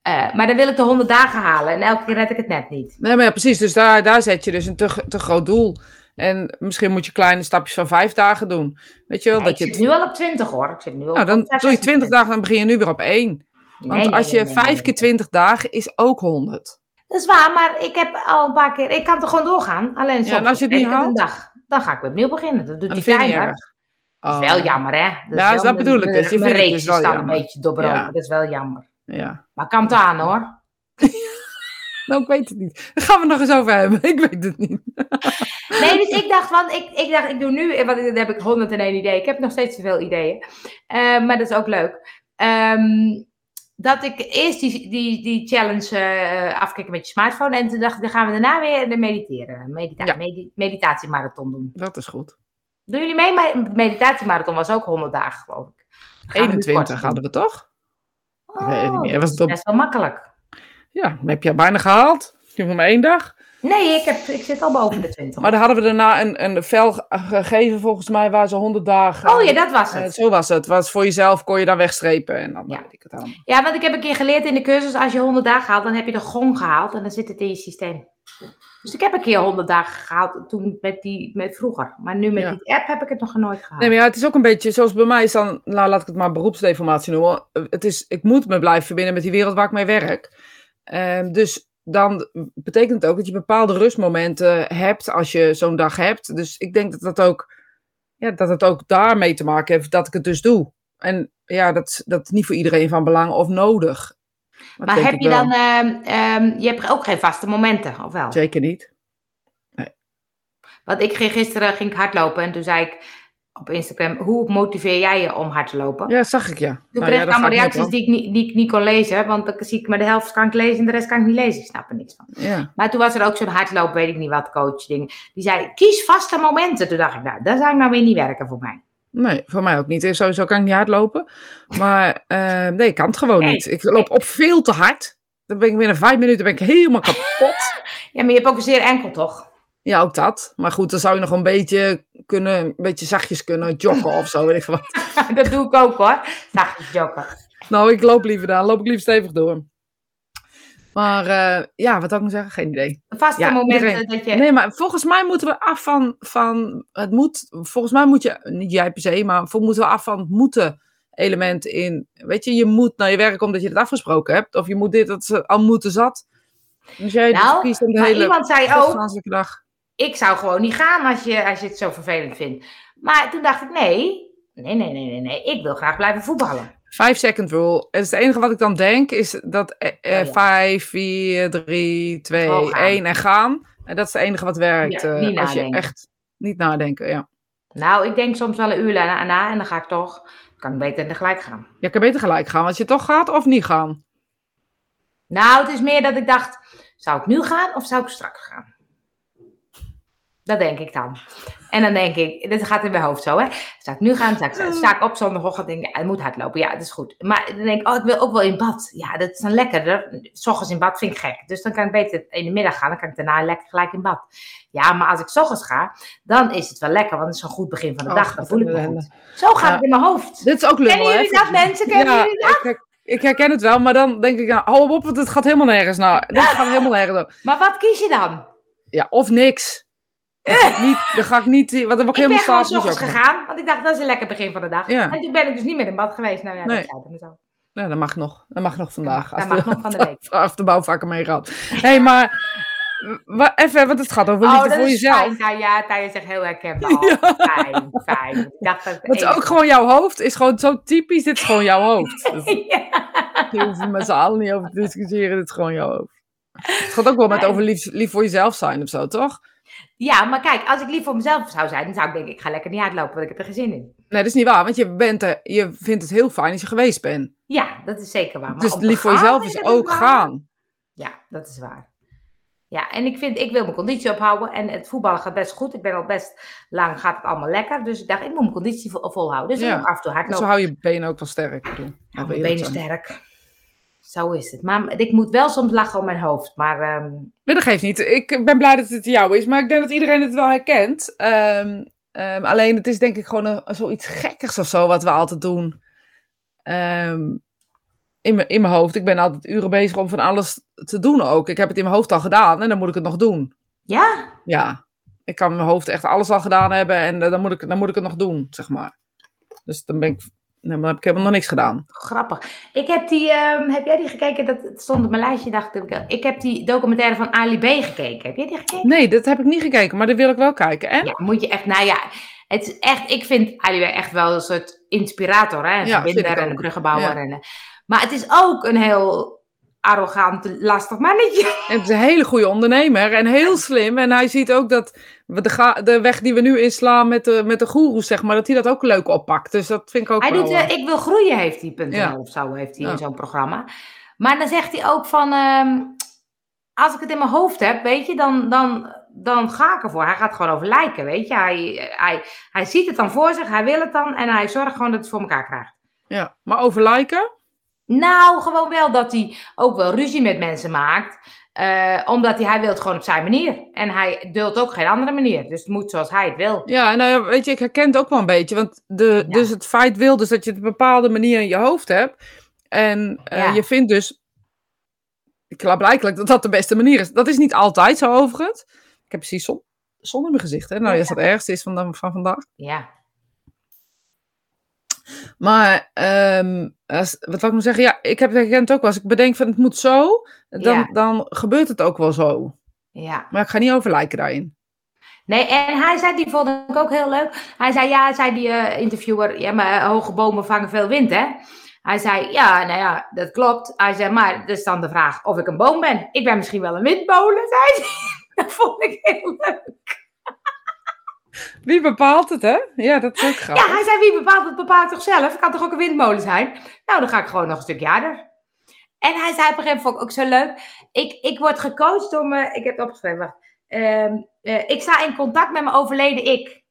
Eh, maar dan wil ik de 100 dagen halen en elke keer red ik het net niet. Nee, maar ja, precies. Dus daar, daar zet je dus een te, te groot doel. En misschien moet je kleine stapjes van vijf dagen doen. Weet je wel? Nee, dat ik je zit nu al op 20 hoor. Ik zit nu al nou, dan doe je 20 dagen, dan begin je nu weer op één. Want nee, als je nee, vijf keer 20 dagen is ook 100. Dat is waar, maar ik heb al een paar keer. Ik kan toch gewoon doorgaan. Alleen soms en als je het niet dag, dan ga ik weer opnieuw beginnen. Dat doet En die erg. Dat is wel jammer, hè? Dat Ja, wel dat bedoel ik dus. Je vindt het dus wel staan jammer. een beetje doorbroken. Ja. Dat is wel jammer. Ja. Maar kan het aan, hoor. Nou, ik weet het niet. Daar gaan we het nog eens over hebben. Ik weet het niet. Nee, dus ik dacht, want ik, ik dacht, ik doe nu, want dan heb ik 101 ideeën. Ik heb nog steeds te veel ideeën. Eh, maar dat is ook leuk. Ehm, dat ik eerst die, die, die challenge uh, met je smartphone. En toen dacht ik, dan gaan we daarna weer de mediteren. Medita Ja. meditatiemarathon doen. Dat is goed. Doen jullie mee? Maar meditatiemarathon was ook 100 dagen, geloof ik. Gaan we nu 21 kort hadden we toch? Oh, Was dat is best wel makkelijk. Ja, dan heb je bijna gehaald. Je hebt maar één dag. Nee, ik, heb, ik zit al boven de 20. Maar dan hadden we daarna een, een vel ge- gegeven, volgens mij, waar ze 100 dagen. Oh ja, dat was Eh, het. zo was het. Was voor jezelf kon je dan wegstrepen. En dan Ja. weet ik het allemaal. Ja, want ik heb een keer geleerd in de cursus, als je 100 dagen haalt, dan heb je de gong gehaald en dan zit het in je systeem. Dus ik heb een keer 100 dagen gehaald toen met die, met vroeger. Maar nu met Ja. die app heb ik het nog nooit gehaald. Nee, maar ja, het is ook een beetje, zoals bij mij is dan, nou, laat ik het maar beroepsdeformatie noemen. Het is, ik moet me blijven verbinden met die wereld waar ik mee werk. Ehm, dus dan betekent het ook dat je bepaalde rustmomenten hebt als je zo'n dag hebt. Dus ik denk dat dat ook, ja, dat het ook daarmee te maken heeft dat ik het dus doe. En ja, dat, dat is niet voor iedereen van belang of nodig. Dat maar heb je dan, ehm, ehm, je hebt ook geen vaste momenten, of wel? Zeker niet. Want ik ging gisteren ging ik hardlopen en toen zei ik op Instagram, hoe motiveer jij je om hard te lopen? Ja, zag ik ja. Toen Nou, kreeg ja, ik allemaal ik reacties die ik, niet, die ik niet kon lezen, want dan zie ik maar de helft kan ik lezen en de rest kan ik niet lezen. Ik snap er niks van. Ja. Maar toen was er ook zo'n hardloop, weet ik niet wat, coach ding. Die zei, kies vaste momenten. Toen dacht ik, nou, dat zou ik nou weer niet werken voor mij. Nee, voor mij ook niet. Sowieso kan ik niet hardlopen. Maar eh, nee, ik kan het gewoon Nee. niet. Ik loop op veel te hard. Dan ben ik binnen vijf minuten ben ik helemaal kapot. Ja, maar je hebt ook een zeer enkel, toch? Ja, ook dat. Maar goed, dan zou je nog een beetje kunnen, een beetje zachtjes kunnen joggen of zo, weet ik veel wat. dat doe ik ook hoor. Zachtjes joggen. Nou, ik loop liever dan. Loop ik liever stevig door. Maar eh, ja, wat had ik nou zeggen? Geen idee. Vaste Ja, momenten iedereen. dat je... Nee, maar volgens mij moeten we af van, van het moet. Volgens mij moet je, niet jij per se, maar voor, moeten we af van het moeten element in. Weet je, je moet naar je werk omdat je het afgesproken hebt. Of je moet dit, dat ze al moeten zat. Dus jij dus Nou, kiest om de maar hele iemand zei ook, dag. ik zou gewoon niet gaan als je, als je het zo vervelend vindt. Maar toen dacht ik, nee, nee, nee, nee, nee, nee. Ik wil graag blijven voetballen. 5 second rule. En het enige wat ik dan denk is dat eh, Oh, ja. 5, 4, 3, 2, Gewoon gaan. 1 en gaan. En dat is het enige wat werkt. Ja, eh, niet als je nadenken. echt niet nadenken. Ja. Nou, ik denk soms wel een uur na, na en dan ga ik toch, kan ik beter tegelijk gaan. Je kan beter gelijk gaan als je toch gaat of niet gaan. Nou, het is meer dat ik dacht, zou ik nu gaan of zou ik straks gaan? Dat denk ik dan. En dan denk ik, dit gaat in mijn hoofd zo, hè. Zou ik nu gaan? Sta ik, sta ik op zondagochtend denk ik, ja, het moet hardlopen. Ja, dat is goed. Maar dan denk ik, oh, ik wil ook wel in bad. Ja, dat is dan lekkerder. S ochtends in bad vind ik gek. Dus dan kan ik beter in de middag gaan. Dan kan ik daarna lekker gelijk in bad. Ja, maar als ik 's ochtends ga, dan is het wel lekker. Want het is een goed begin van de Oh, dag. Dan voel ik me goed. Zo gaat Ja. het in mijn hoofd. Dit is ook lul, Kennen hè? jullie dat, mensen? Kennen ja, jullie dat? Ik, ik herken het wel, maar dan denk ik, nou, hou op, want het gaat helemaal nergens naar. Dit gaat helemaal nergens. Maar wat kies je dan? Ja, of niks. Niet, dan ga ik niet, want dan word ik Ik helemaal ben gewoon gegaan, want ik dacht dat is een lekker begin van de dag. Ja. En toen ben ik dus niet meer in bad geweest. Nou ja, Nee. dat zei ik zo. Ja, dat mag nog. Dat mag nog vandaag. Dat mag de- nog van de week. Als de bouwvakker meegaat. Hé, hey, maar even, want het gaat over Oh, liefde dat voor is jezelf. fijn. Ja, ja, Tanja zegt heel herkenbaar. Fijn, fijn. Ik dacht dat het is ook gewoon jouw hoofd. Is gewoon zo typisch. Dit is gewoon jouw hoofd. Dus Ja. Hoeven we met z'n allen niet over te discussiëren. Dit is gewoon jouw hoofd. Het gaat ook wel met over lief, lief voor jezelf zijn of zo, toch? Ja, maar kijk, als ik lief voor mezelf zou zijn, dan zou ik denken, ik ga lekker niet hardlopen, want ik heb er geen zin in. Nee, dat is niet waar. Want je, bent er, je vindt het heel fijn als je geweest bent. Ja, dat is zeker waar. Maar dus lief voor jezelf is ook gaan. Ja, dat is waar. Ja, en ik vind, ik wil mijn conditie ophouden. En het voetballen gaat best goed. Ik ben al best lang, gaat het allemaal lekker. Dus ik dacht, ik moet mijn conditie vo- volhouden. Dus Ja. ik moet af en toe Zo hardlopen. hou je benen ook wel sterk. Nou, mijn eerlijk benen sterk. Zo is het. Maar ik moet wel soms lachen om mijn hoofd. Maar ehm, Nee, dat geeft niet. Ik ben blij dat het jou is, maar ik denk dat iedereen het wel herkent. Ehm, ehm, alleen het is denk ik gewoon een, zoiets gekkers of zo wat we altijd doen. In, mijn, in mijn hoofd. Ik ben altijd uren bezig om van alles te doen ook. Ik heb het in mijn hoofd al gedaan en dan moet ik het nog doen. ja, Ja, ik kan in mijn hoofd echt alles al gedaan hebben en eh, dan, moet ik, dan moet ik het nog doen, zeg maar. Dus dan ben ik, nee, dan heb ik helemaal nog niks gedaan. grappig. Ik heb die, ehm, heb jij die gekeken? Dat het stond op mijn lijstje, dacht ik. Ik heb die documentaire van Ali B gekeken. Heb jij die gekeken? Nee, dat heb ik niet gekeken, maar dat wil ik wel kijken. En? Ja, moet je echt, nou ja, het is echt, ik vind Ali B echt wel een soort inspirator, hè? Een Ja, verbinder en een bruggenbouwer. Ja. En, eh, maar het is ook een heel arrogant, lastig mannetje. Het is een hele goede ondernemer en heel slim. En hij ziet ook dat we de, ga- de weg die we nu inslaan met de, met de goeroes, zeg maar, dat hij dat ook leuk oppakt. Dus dat vind ik ook Hij wel... doet, eh, eh, ik wil groeien, heeft hij, .nl Ja. of zo, heeft hij Ja. in zo'n programma. Maar dan zegt hij ook van, ehm, als ik het in mijn hoofd heb, weet je, dan, dan, dan ga ik ervoor. Hij gaat gewoon over lijken, weet je. Hij, hij, hij ziet het dan voor zich, hij wil het dan en hij zorgt gewoon dat het voor elkaar krijgt. ja. Maar over liken? Nou, gewoon wel dat hij ook wel ruzie met mensen maakt. eh, omdat hij, hij wil het gewoon op zijn manier. En hij duldt ook geen andere manier. Dus het moet zoals hij het wil. Ja, nou ja, weet je, ik herken het ook wel een beetje. Want de, Ja. dus het feit wil dus dat je het op een bepaalde manier in je hoofd hebt. En eh, Ja. je vindt dus, klaarblijkelijk, dat dat de beste manier is. Dat is niet altijd zo overigens. Ik heb precies zon, zon in mijn gezicht, hè. Nou, Ja. als dat het ergste is van, van vandaag. Ja. Maar, ehm, als, wat wil ik nou zeggen? Ja, ik heb het herkend ook wel. Als ik bedenk van het moet zo, dan, Ja. dan gebeurt het ook wel zo. Ja. Maar ik ga niet over lijken daarin. Nee, en hij zei, die vond ik ook heel leuk. Hij zei, ja, zei die eh, interviewer, ja, maar hoge bomen vangen veel wind, hè? Hij zei, ja, nou ja, dat klopt. Hij zei, maar dat is dan de vraag of ik een boom ben. Ik ben misschien wel een windmolen, zei hij. Dat vond ik heel leuk. Wie bepaalt het, hè? Ja, dat is ook grappig. Ja, hij zei, wie bepaalt het, bepaalt toch zelf? Het kan toch ook een windmolen zijn? Nou, dan ga ik gewoon nog een stukje harder. En hij zei op een gegeven moment, vond ik ook zo leuk. Ik, ik word gecoacht door me, ik heb het opgeschreven, wacht. Ehm, eh, ik sta in contact met mijn overleden ik.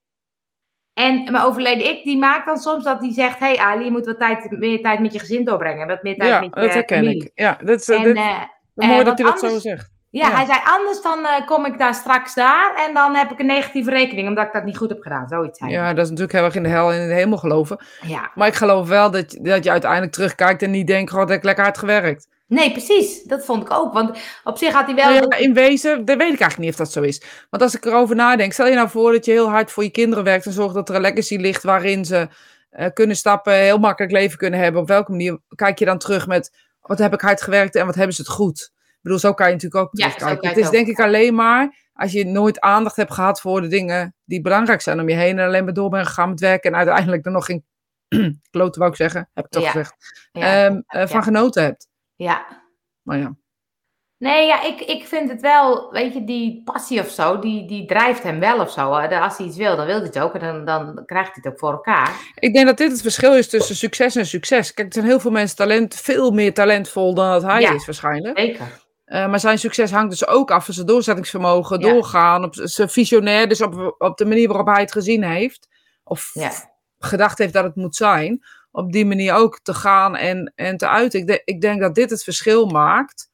En mijn overleden ik, die maakt dan soms dat hij zegt... Hé hey Ali, je moet wat tijd, meer tijd met je gezin doorbrengen. Wat meer tijd Ja, met je dat herken familie. ik. Ja, dat is, En, dit- eh, mooi eh, dat want hij dat zo zegt. Ja, Ja. hij zei anders dan eh, kom ik daar straks daar... en dan heb ik een negatieve rekening, omdat ik dat niet goed heb gedaan. Zoiets zei hij. Ja, dat is natuurlijk heel erg in de hel en in de hemel geloven. ja. Maar ik geloof wel dat, je- dat je uiteindelijk terugkijkt en niet denkt, god, heb ik lekker hard gewerkt. Nee, precies. Dat vond ik ook. Want op zich had hij wel... Nou ja, in wezen, dat weet ik eigenlijk niet of dat zo is. Want als ik erover nadenk, stel je nou voor dat je heel hard voor je kinderen werkt en zorgt dat er een legacy ligt waarin ze eh, kunnen stappen, heel makkelijk leven kunnen hebben. Op welke manier kijk je dan terug met, wat heb ik hard gewerkt en wat hebben ze het goed? Bedoel, zo kan je natuurlijk ook Ja, terugkijken. het is ook. denk ik alleen maar als je nooit aandacht hebt gehad voor de dingen die belangrijk zijn om je heen en alleen maar door bent gegaan met werken en uiteindelijk er nog geen kloten wou ik zeggen, heb ik toch Ja. gezegd, ja, ehm, eh, van genoten hebt. ja. Maar ja. Nee, ja, ik, ik vind het wel, weet je, die passie of zo, die, die drijft hem wel of zo. Als hij iets wil, dan wil hij het ook en dan, dan krijgt hij het ook voor elkaar. Ik denk dat dit het verschil is tussen succes en succes. Kijk, er zijn heel veel mensen talent, veel meer talentvol dan dat hij Ja. is waarschijnlijk. Zeker. Eh, maar zijn succes hangt dus ook af van zijn doorzettingsvermogen, Ja. doorgaan, op zijn visionair, dus op, op de manier waarop hij het gezien heeft. Of Ja. gedacht heeft dat het moet zijn. Op die manier ook te gaan en, en te uiten. Ik, de- ik denk dat dit het verschil maakt.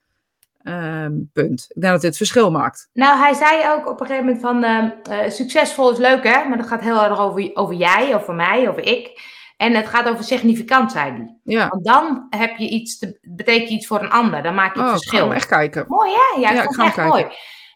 Ehm, punt. Ik denk dat dit het verschil maakt. Nou, hij zei ook op een gegeven moment van, ehm, eh, succesvol is leuk hè, maar dat gaat heel erg over, over jij, over mij, over ik. En het gaat over significant, zei hij. Ja. Want dan heb je iets, te, betekent je iets voor een ander, dan maak je het Oh, ik ga verschil. hem echt kijken. Mooi hè? Ja, ik Ja, ik ga echt kijken. mooi.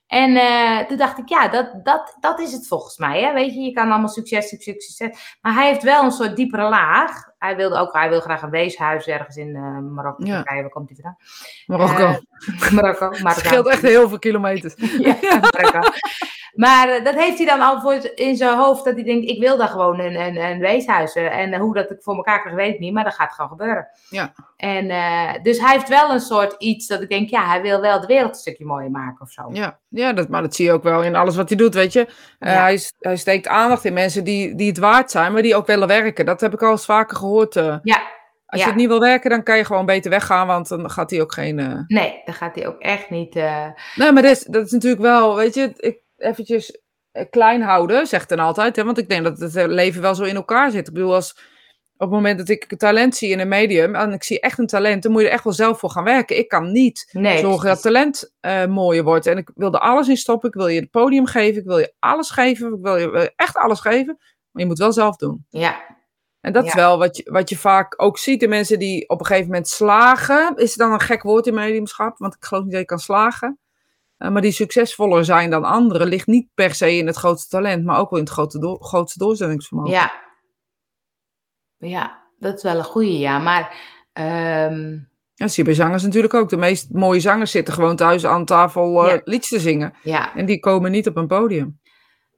En eh, toen dacht ik, ja, dat, dat, dat is het volgens mij. Hè? Weet je, je kan allemaal succes, succes, succes. Maar hij heeft wel een soort diepere laag. Hij wilde ook, hij wil graag een weeshuis ergens in eh, Marokko. Ja. Turkije, waar komt hij vandaan? Marokko. Eh, Marokko. het scheelt echt heel veel kilometers. Ja, Marokko. Maar eh, dat heeft hij dan al voor in zijn hoofd, dat hij denkt, ik wil daar gewoon een, een, een weeshuis. En hoe dat ik voor elkaar krijg, weet ik niet, maar dat gaat gewoon gebeuren. Ja. En dus hij heeft wel een soort iets dat ik denk, ja, hij wil wel de wereld een stukje mooier maken of zo. Ja, ja dat, maar dat zie je ook wel in alles wat hij doet, weet je. Ja. hij, hij steekt aandacht in mensen die, die het waard zijn, maar die ook willen werken. Dat heb ik al eens vaker gehoord. Ja, als je het niet wil werken, dan kan je gewoon beter weggaan, want dan gaat hij ook geen... eh, nee, dan gaat hij ook echt niet. eh, Nee, maar dat is, dat is natuurlijk wel, weet je, ik, eventjes eh, klein houden, zegt dan altijd. Hè, want ik denk dat het leven wel zo in elkaar zit. Ik bedoel, als op het moment dat ik talent zie in een medium, en ik zie echt een talent, dan moet je er echt wel zelf voor gaan werken. Ik kan niet nee, zorgen dat talent eh, mooier wordt. En ik wil er alles in stoppen. Ik wil je het podium geven. Ik wil je alles geven. Ik wil je wil je echt alles geven. Maar je moet wel zelf doen. Ja, En dat is wel wat je, wat je vaak ook ziet in mensen die op een gegeven moment slagen. Is dan een gek woord in mediumschap, want ik geloof niet dat je kan slagen. Eh, maar die succesvoller zijn dan anderen, ligt niet per se in het grootste talent, maar ook wel in het grote door- grootste doorzettingsvermogen. ja. Ja, dat is wel een goeie, ja. Maar ehm, Ja, dat zie je bij zangers natuurlijk ook. De meest mooie zangers zitten gewoon thuis aan tafel Ja. liedjes te zingen. ja, En die komen niet op een podium.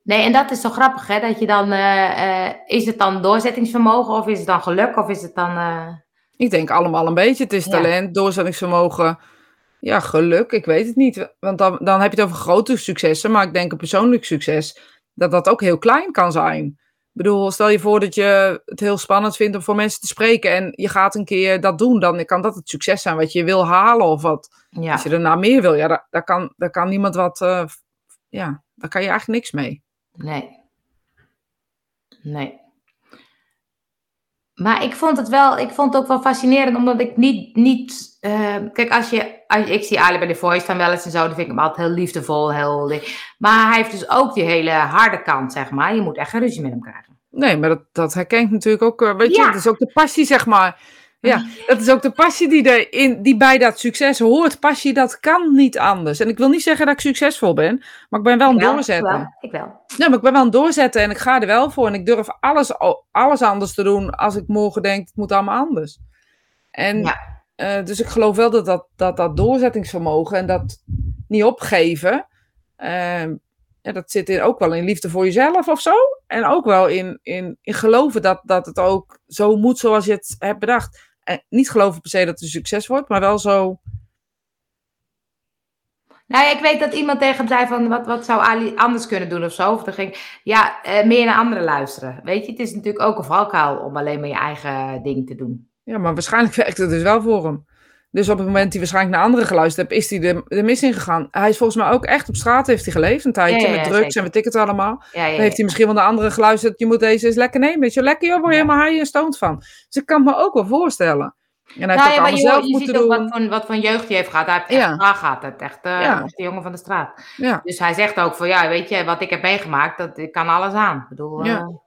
Nee, en dat is zo grappig, hè? Dat je dan, eh, eh, is het dan doorzettingsvermogen of is het dan geluk of is het dan... eh, Ik denk allemaal een beetje. Het is Ja. talent, doorzettingsvermogen, Ja, geluk, ik weet het niet. Want dan, dan heb je het over grote successen, maar ik denk een persoonlijk succes, dat dat ook heel klein kan zijn. Ik bedoel, stel je voor dat je het heel spannend vindt om voor mensen te spreken en je gaat een keer dat doen, dan kan dat het succes zijn wat je wil halen of wat. Ja. Als je daarna meer wil, ja, daar, daar, kan, daar kan niemand wat, ja, daar kan je eigenlijk niks mee. Nee. Nee. Maar ik vond het wel, ik vond het ook wel fascinerend, omdat ik niet, niet eh, kijk, als je, als ik zie Ali bij The Voice dan wel eens en zo, dan vind ik hem altijd heel liefdevol, heel, maar hij heeft dus ook die hele harde kant, zeg maar. Je moet echt een ruzie met hem krijgen. Nee, maar dat, dat herken ik natuurlijk ook, eh, weet je, Ja. dat is ook de passie, zeg maar. Ja, dat is ook de passie die, er in, die bij dat succes hoort. Passie, dat kan niet anders. En ik wil niet zeggen dat ik succesvol ben, maar ik ben wel een wel, doorzetter. Ik wel, ik wel. Ja, maar ik ben wel een doorzetter en ik ga er wel voor. En ik durf alles, alles anders te doen als ik morgen denk, het moet allemaal anders. En Ja. eh, dus ik geloof wel dat dat, dat, dat doorzettingsvermogen en dat niet opgeven, eh, ja, dat zit er ook wel in liefde voor jezelf of zo. En ook wel in, in, in geloven dat, dat het ook zo moet zoals je het hebt bedacht. En niet geloven per se dat het een succes wordt, maar wel zo. Nou ja, ik weet dat iemand tegen hem zei van, wat, wat zou Ali anders kunnen doen of zo. Of er ging, ja, eh, meer naar anderen luisteren. Weet je, het is natuurlijk ook een valkuil om alleen maar je eigen ding te doen. Ja, maar waarschijnlijk werkt het dus wel voor hem. Dus op het moment dat hij waarschijnlijk naar anderen geluisterd heeft, is hij er, er mis in gegaan. Hij is volgens mij ook echt op straat heeft hij geleefd een tijdje Ja, ja, met drugs zeker. en weet ik het allemaal. Ja, Dan heeft hij misschien wel naar anderen geluisterd. Je moet deze eens lekker nemen. Weet je, lekker joh, word je helemaal high en stoned van. Dus ik kan het me ook wel voorstellen. En hij heeft Nou ook maar je, zelf je moeten ziet ook doen. wat voor, wat voor jeugd hij heeft gehad. Hij heeft echt gehad. Het echt eh, de jongen van de straat. Ja. Dus hij zegt ook van, ja, weet je, wat ik heb meegemaakt, dat ik kan alles aan. Ik bedoel, eh, toen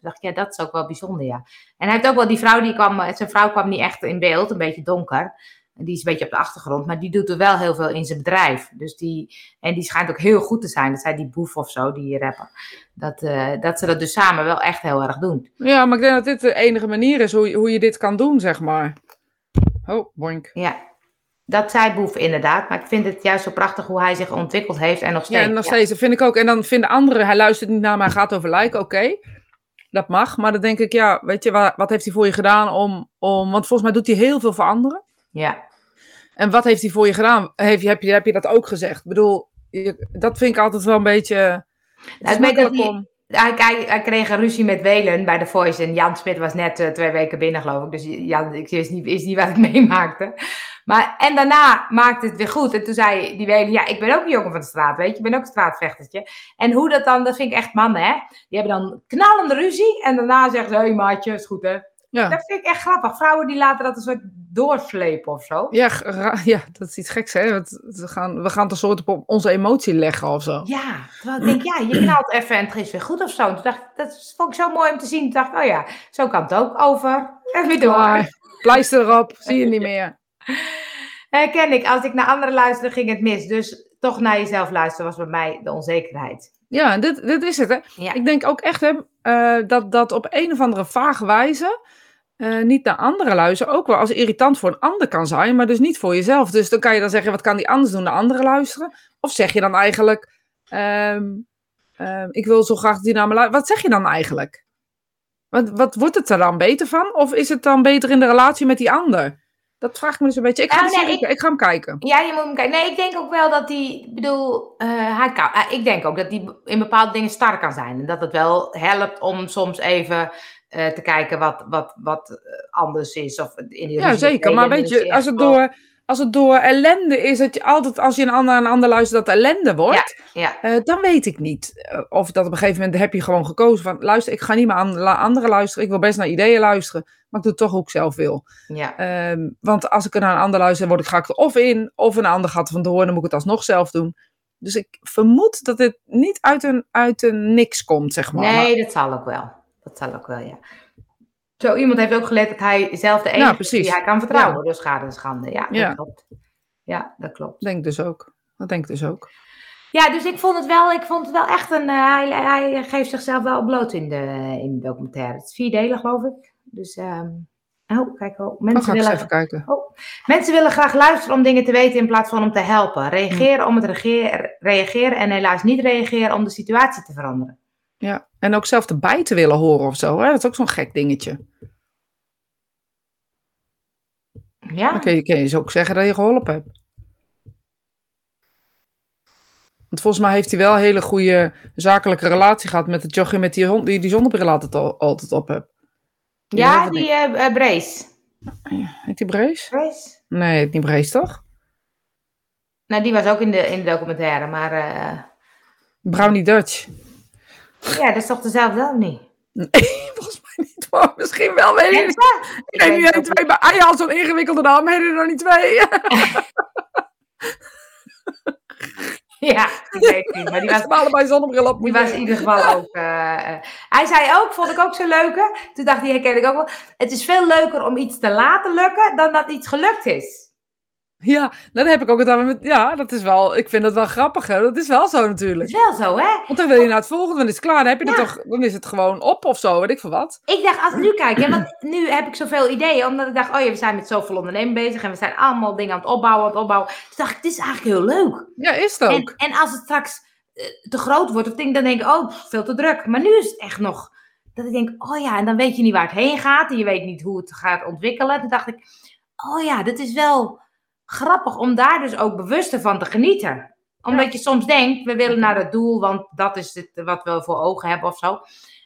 dacht ik, ja, dat is ook wel bijzonder, ja. En hij heeft ook wel, die vrouw, die kwam, zijn vrouw kwam niet echt in beeld, een beetje donker. Die is een beetje op de achtergrond, maar die doet er wel heel veel in zijn bedrijf. Dus die, en die schijnt ook heel goed te zijn. Dat zij die boef of zo, die rapper. Dat, eh, dat ze dat dus samen wel echt heel erg doen. ja, maar ik denk dat dit de enige manier is hoe, je- hoe je dit kan doen, zeg maar. Oh, boink. Ja, dat zei boef inderdaad. Maar ik vind het juist zo prachtig hoe hij zich ontwikkeld heeft en nog steeds. Ja, en nog steeds. Dat vind ik ook. En dan vinden anderen, hij luistert niet naar me, hij gaat over lijken, oké. Dat mag. Maar dan denk ik, ja, weet je, wat, wat heeft hij voor je gedaan om, om... Want volgens mij doet hij heel veel voor anderen. Ja, En wat heeft hij voor je gedaan? Heb je, heb je, heb je dat ook gezegd? Ik bedoel, je- dat vind ik altijd wel een beetje... Het is Nou, ik dat hij-. Hij, hij, hij kreeg een ruzie met Welen bij The Voice. En Jan Smit was net eh, twee weken binnen, geloof ik. Dus Jan, ik wist niet, wist niet wat ik meemaakte. Maar, en daarna maakte het weer goed. En toen zei die Welen, ja, ik ben ook een jongen van de straat, weet je. Ik ben ook een straatvechtertje. En hoe dat dan, dat vind ik echt mannen, hè. Die hebben dan knallende ruzie. En daarna zeggen ze, hé hey, maatje, is goed, hè. Ja. Dat vind ik echt grappig. Vrouwen die laten dat een soort doorslepen of zo. Ja, ja, dat is iets geks, hè? We gaan, we gaan het een soort op onze emotie leggen of zo. Ja, terwijl ik denk, ja, je knalt even en het is weer goed of zo. En toen dacht dat vond ik zo mooi om te zien. Toen dacht ik, oh ja, zo kan het ook over. En weer door. Klaar. Pleister erop, zie je niet meer. Herken ik, als ik naar anderen luisterde, ging het mis. Dus toch naar jezelf luisteren was bij mij de onzekerheid. Ja, dit, dit is het, hè? Ja, Ik denk ook echt hè, eh, dat dat op een of andere vage wijze eh, niet naar anderen luisteren ook wel als irritant voor een ander kan zijn, maar dus niet voor jezelf. Dus dan kan je dan zeggen, wat kan die anders doen naar anderen luisteren? Of zeg je dan eigenlijk, ehm, ehm, ik wil zo graag die naar me luisteren. Wat zeg je dan eigenlijk? Wat, wat wordt het er dan beter van? Of is het dan beter in de relatie met die ander? Dat vraag ik me dus een beetje. Ik ga, Ja, nee, ik- ik... ga hem kijken. ja je moet hem kijken. Nee, ik denk ook wel dat ik bedoel, eh, hij kan, eh, ik denk ook dat hij in bepaalde dingen star kan zijn. En dat het wel helpt om soms even eh, te kijken wat, wat, wat anders is. Of in die Ja, zeker. Maar weet je, als het, door, als het door ellende is, dat je altijd, als je een ander, een ander luistert, dat ellende wordt. Ja, Eh, dan weet ik niet. Of dat op een gegeven moment heb je gewoon gekozen van... luister, ik ga niet meer aan anderen luisteren. Ik wil best naar ideeën luisteren. Maar ik doe het toch ik zelf wil. ja. Ehm, want als ik er naar een ander luister... word ik, ga ik er of in... of een ander gaat er vandoor... en dan moet ik het alsnog zelf doen. Dus ik vermoed dat dit niet uit een, uit een niks komt, zeg maar. Nee, dat zal ook wel. Dat zal ook wel, ja. Zo iemand heeft ook geleerd dat hij zelf de enige is die hij kan vertrouwen. Dus schade en schande. Ja, dat Ja. klopt. Ja, dat klopt. Denk dus ook. Dat denk ik dus ook. Ja, dus ik vond het wel, ik vond het wel echt een. eh, hij, hij geeft zichzelf wel bloot in de, in de documentaire. Het is vier delen, geloof ik. Dus. ehm, oh, kijk, oh, mensen, eens willen, even kijken. mensen willen graag luisteren om dingen te weten in plaats van om te helpen. Reageren om het regeer- reageren en helaas niet reageren om de situatie te veranderen. Ja. En ook zelf erbij te willen horen of zo. Hè? Dat is ook zo'n gek dingetje. Ja, Dan kun je, kun je dus ook zeggen dat je geholpen hebt. Want volgens mij heeft hij wel een hele goede zakelijke relatie gehad met het jochie met die, hond, die, die zonnebril altijd, al- altijd op hebt. Ja, die eh eh, Brace. Heet die Brace? Brace? Nee, niet Brace toch? Nou, die was ook in de, in de documentaire, maar eh, Brownie Dutch. ja, dat is toch dezelfde ook niet? Nee, volgens mij niet. Maar misschien wel, weet ik niet. je? Ik niet het één, ook twee, maar hij had zo'n ingewikkelde naam, heet er dan niet twee. Ja, ik weet niet, maar die was, allebei zonnebril op. die was in ieder geval ook... eh, eh, hij zei ook, vond ik ook zo leuk, hè? Toen dacht hij, herken ik ook wel, het is veel leuker om iets te laten lukken dan dat iets gelukt is. Ja, dan heb ik ook het aan met. Ja, dat is wel. Ik vind dat wel grappig, hè? Dat is wel zo Dat natuurlijk. is wel zo, hè? Want dan wil je naar het volgende, dan is het klaar. Dan, heb je Ja. het toch, dan is het gewoon op of zo, weet ik veel wat. Ik dacht, als ik nu kijk, hè, want nu heb ik zoveel ideeën, omdat ik dacht, oh ja, we zijn met zoveel ondernemen bezig en we zijn allemaal dingen aan het opbouwen, aan het opbouwen. Toen dacht ik, dit is eigenlijk heel leuk. Ja, is het ook. En, en als het straks eh, te groot wordt, of ding, dan denk ik, oh, veel te druk. Maar nu is het echt nog, dat ik denk, oh ja, en dan weet je niet waar het heen gaat en je weet niet hoe het gaat ontwikkelen. Toen dacht ik, oh ja, dit is wel grappig om daar dus ook bewuster van te genieten. Omdat je soms denkt, we willen naar dat doel, want dat is het wat we voor ogen hebben of zo.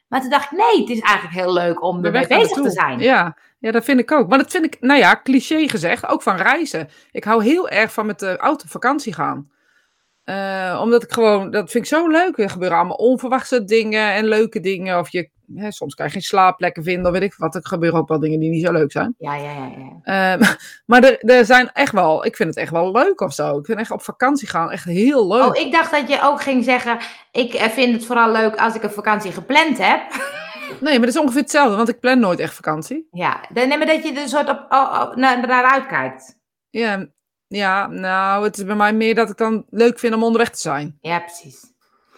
Maar toen dacht ik, nee, het is eigenlijk heel leuk om ermee weg naar bezig te zijn. Ja, ja, dat vind ik ook. Maar dat vind ik, nou ja, cliché gezegd, ook van reizen. Ik hou heel erg van met de auto vakantie gaan. Eh, omdat ik gewoon, dat vind ik zo leuk. Er gebeuren allemaal onverwachte dingen en leuke dingen. Of je, hè, soms kan je geen slaapplekken vinden, of weet ik wat. Er gebeuren ook wel dingen die niet zo leuk zijn. Ja, ja, ja. ja. Ehm, maar er, er zijn echt wel, ik vind het echt wel leuk of zo. Ik vind echt op vakantie gaan echt heel leuk. Oh, ik dacht dat je ook ging zeggen, ik eh, vind het vooral leuk als ik een vakantie gepland heb. Nee, maar dat is ongeveer hetzelfde, want ik plan nooit echt vakantie. Ja, dan neem maar dat je er soort op, oh, oh, naar, naar uitkijkt. Ja, ja, nou, het is bij mij meer dat ik dan leuk vind om onderweg te zijn. Ja, precies.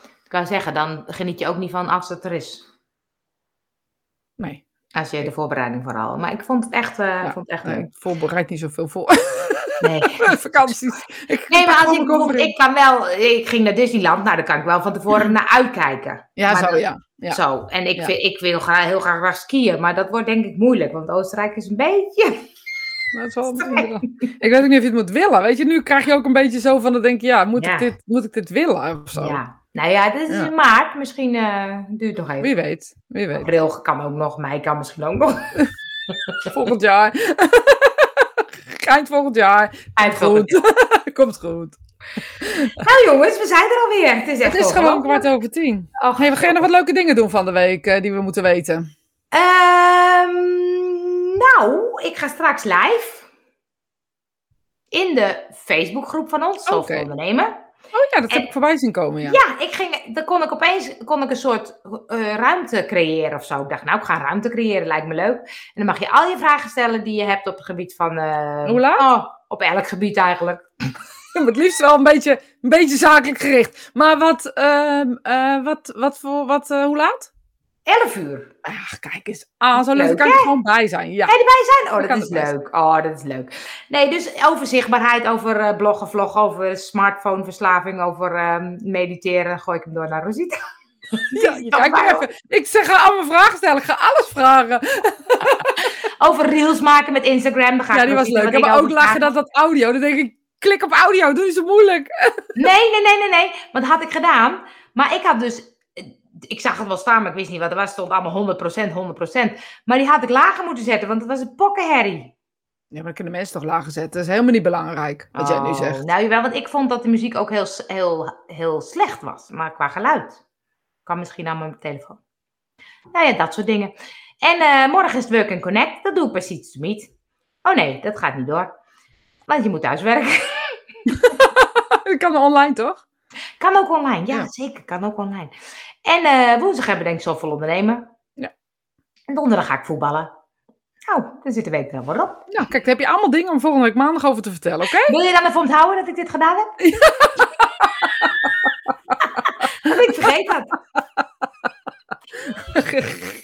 Ik kan zeggen, dan geniet je ook niet van als het er is. Nee, Als je de voorbereiding vooral. Maar ik vond het echt, eh, Ja, vond het echt nee leuk. ik voorbereid niet zoveel voor. Nee. Vakanties. Ik Nee, maar als ik, bijvoorbeeld- ik kan wel, ik ging naar Disneyland, nou, daar kan ik wel van tevoren naar uitkijken. Ja, Maar zo, ja. ja. Zo, en ik, Ja. vind, ik wil graag, heel graag graag skiën, maar dat wordt denk ik moeilijk, want Oostenrijk is een beetje... Dat is wel ik weet ook niet of je het moet willen. Weet je, nu krijg je ook een beetje zo van, dan denk je, ja, moet, Ja. ik, dit, moet ik dit willen of zo? Ja. Nou ja, dit is Ja. in maart, misschien eh, duurt het nog even. Wie weet, wie weet. April kan ook nog, mei kan misschien ook nog. Volgend jaar. Eind volgend jaar. Eind volgend Goed. Komt goed. Nou jongens, we zijn er alweer. Het is echt Het is gewoon kwart over tien. Och, Hey, we gaan nog wat leuke dingen doen van de week eh, die we moeten weten. Ehm, nou, ik ga straks live in de Facebookgroep van ons, Oké. Ondernemen. Oh ja, dat heb ik voorbij zien komen, ja. Ja, ik ging, dan kon ik opeens kon ik een soort eh, ruimte creëren of zo. Ik dacht, nou, ik ga ruimte creëren, lijkt me leuk. En dan mag je al je vragen stellen die je hebt op het gebied van... eh, Hoe laat? Oh, op elk gebied eigenlijk. Het liefst wel een beetje, een beetje zakelijk gericht. Maar wat, ehm, eh, wat, wat voor, wat, hoe laat? 11 uur. Ach, kijk eens. Ah, zo leuk. Kan ik er gewoon bij zijn. Ja. Kan je erbij zijn? Oh, dat is leuk. Oh, dat is leuk. Nee, dus over zichtbaarheid, over eh, bloggen, vloggen, over smartphoneverslaving, over ehm, mediteren. Gooi ik hem door naar Rosita. ja je kijkt maar even. Ik zeg, ga allemaal vragen stellen. Ik ga alles vragen. Over reels maken met Instagram. Ga Ja, die was leuk. wat maar ook over lachen dat dat audio. Dan denk ik, klik op audio. Doe je zo moeilijk. Nee, nee, nee, nee, nee. Want dat had ik gedaan. Maar ik had dus... Ik zag het wel staan, maar ik wist niet wat er was. Het stond allemaal 100%, 100%. Maar die had ik lager moeten zetten, want het was een pokkenherrie. Ja, maar dan kunnen mensen toch lachen zetten. Dat is helemaal niet belangrijk, wat jij nu Oh, zegt. Nou jawel, want ik vond dat de muziek ook heel, heel, heel slecht was. Maar qua geluid. Kan misschien aan mijn telefoon. Nou ja, dat soort dingen. En eh, morgen is het Work and Connect. Dat doe ik to Meet. Oh nee, dat gaat niet door. Want je moet thuiswerken. Dat kan online, toch? Kan ook online, ja, Ja. zeker, kan ook online. En eh, woensdag hebben we denk ik zoveel ondernemen. Ja. En donderdag ga ik voetballen. Nou, dan zit de week er wel op. Nou, kijk, daar heb je allemaal dingen om volgende week maandag over te vertellen, oké? Wil je dan even onthouden dat ik dit gedaan heb? Want ik vergeet dat.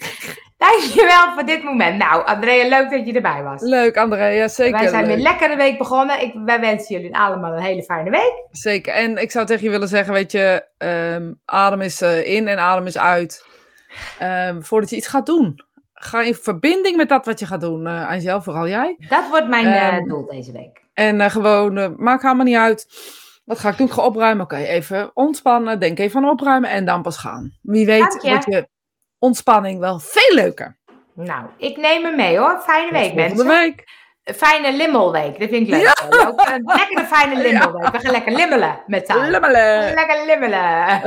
Dankjewel voor dit moment. Nou, Andrea, leuk dat je erbij was. Leuk, Andrea. Zeker. Wij zijn leuk. weer lekker de week begonnen. Ik, wij wensen jullie allemaal een hele fijne week. Zeker. En ik zou tegen je willen zeggen, weet je, ehm, adem is eh, in en adem is uit. Ehm, voordat je iets gaat doen. Ga in verbinding met dat wat je gaat doen. eh Angel, vooral jij. Dat wordt mijn eh, Ehm, doel deze week. En gewoon, maakt helemaal niet uit Wat ga ik doen? Ik ga opruimen. Oké, even ontspannen. Denk even aan opruimen en dan pas gaan. Wie weet Dank je. wordt je ontspanning wel veel leuker. Nou, ik neem hem mee hoor. Fijne week, mensen. week. Fijne limmelweek, dat vind ik leuk. Ook een lekkere fijne limmelweek. We gaan lekker limmelen met taal. Lummelen. Lekker limmelen.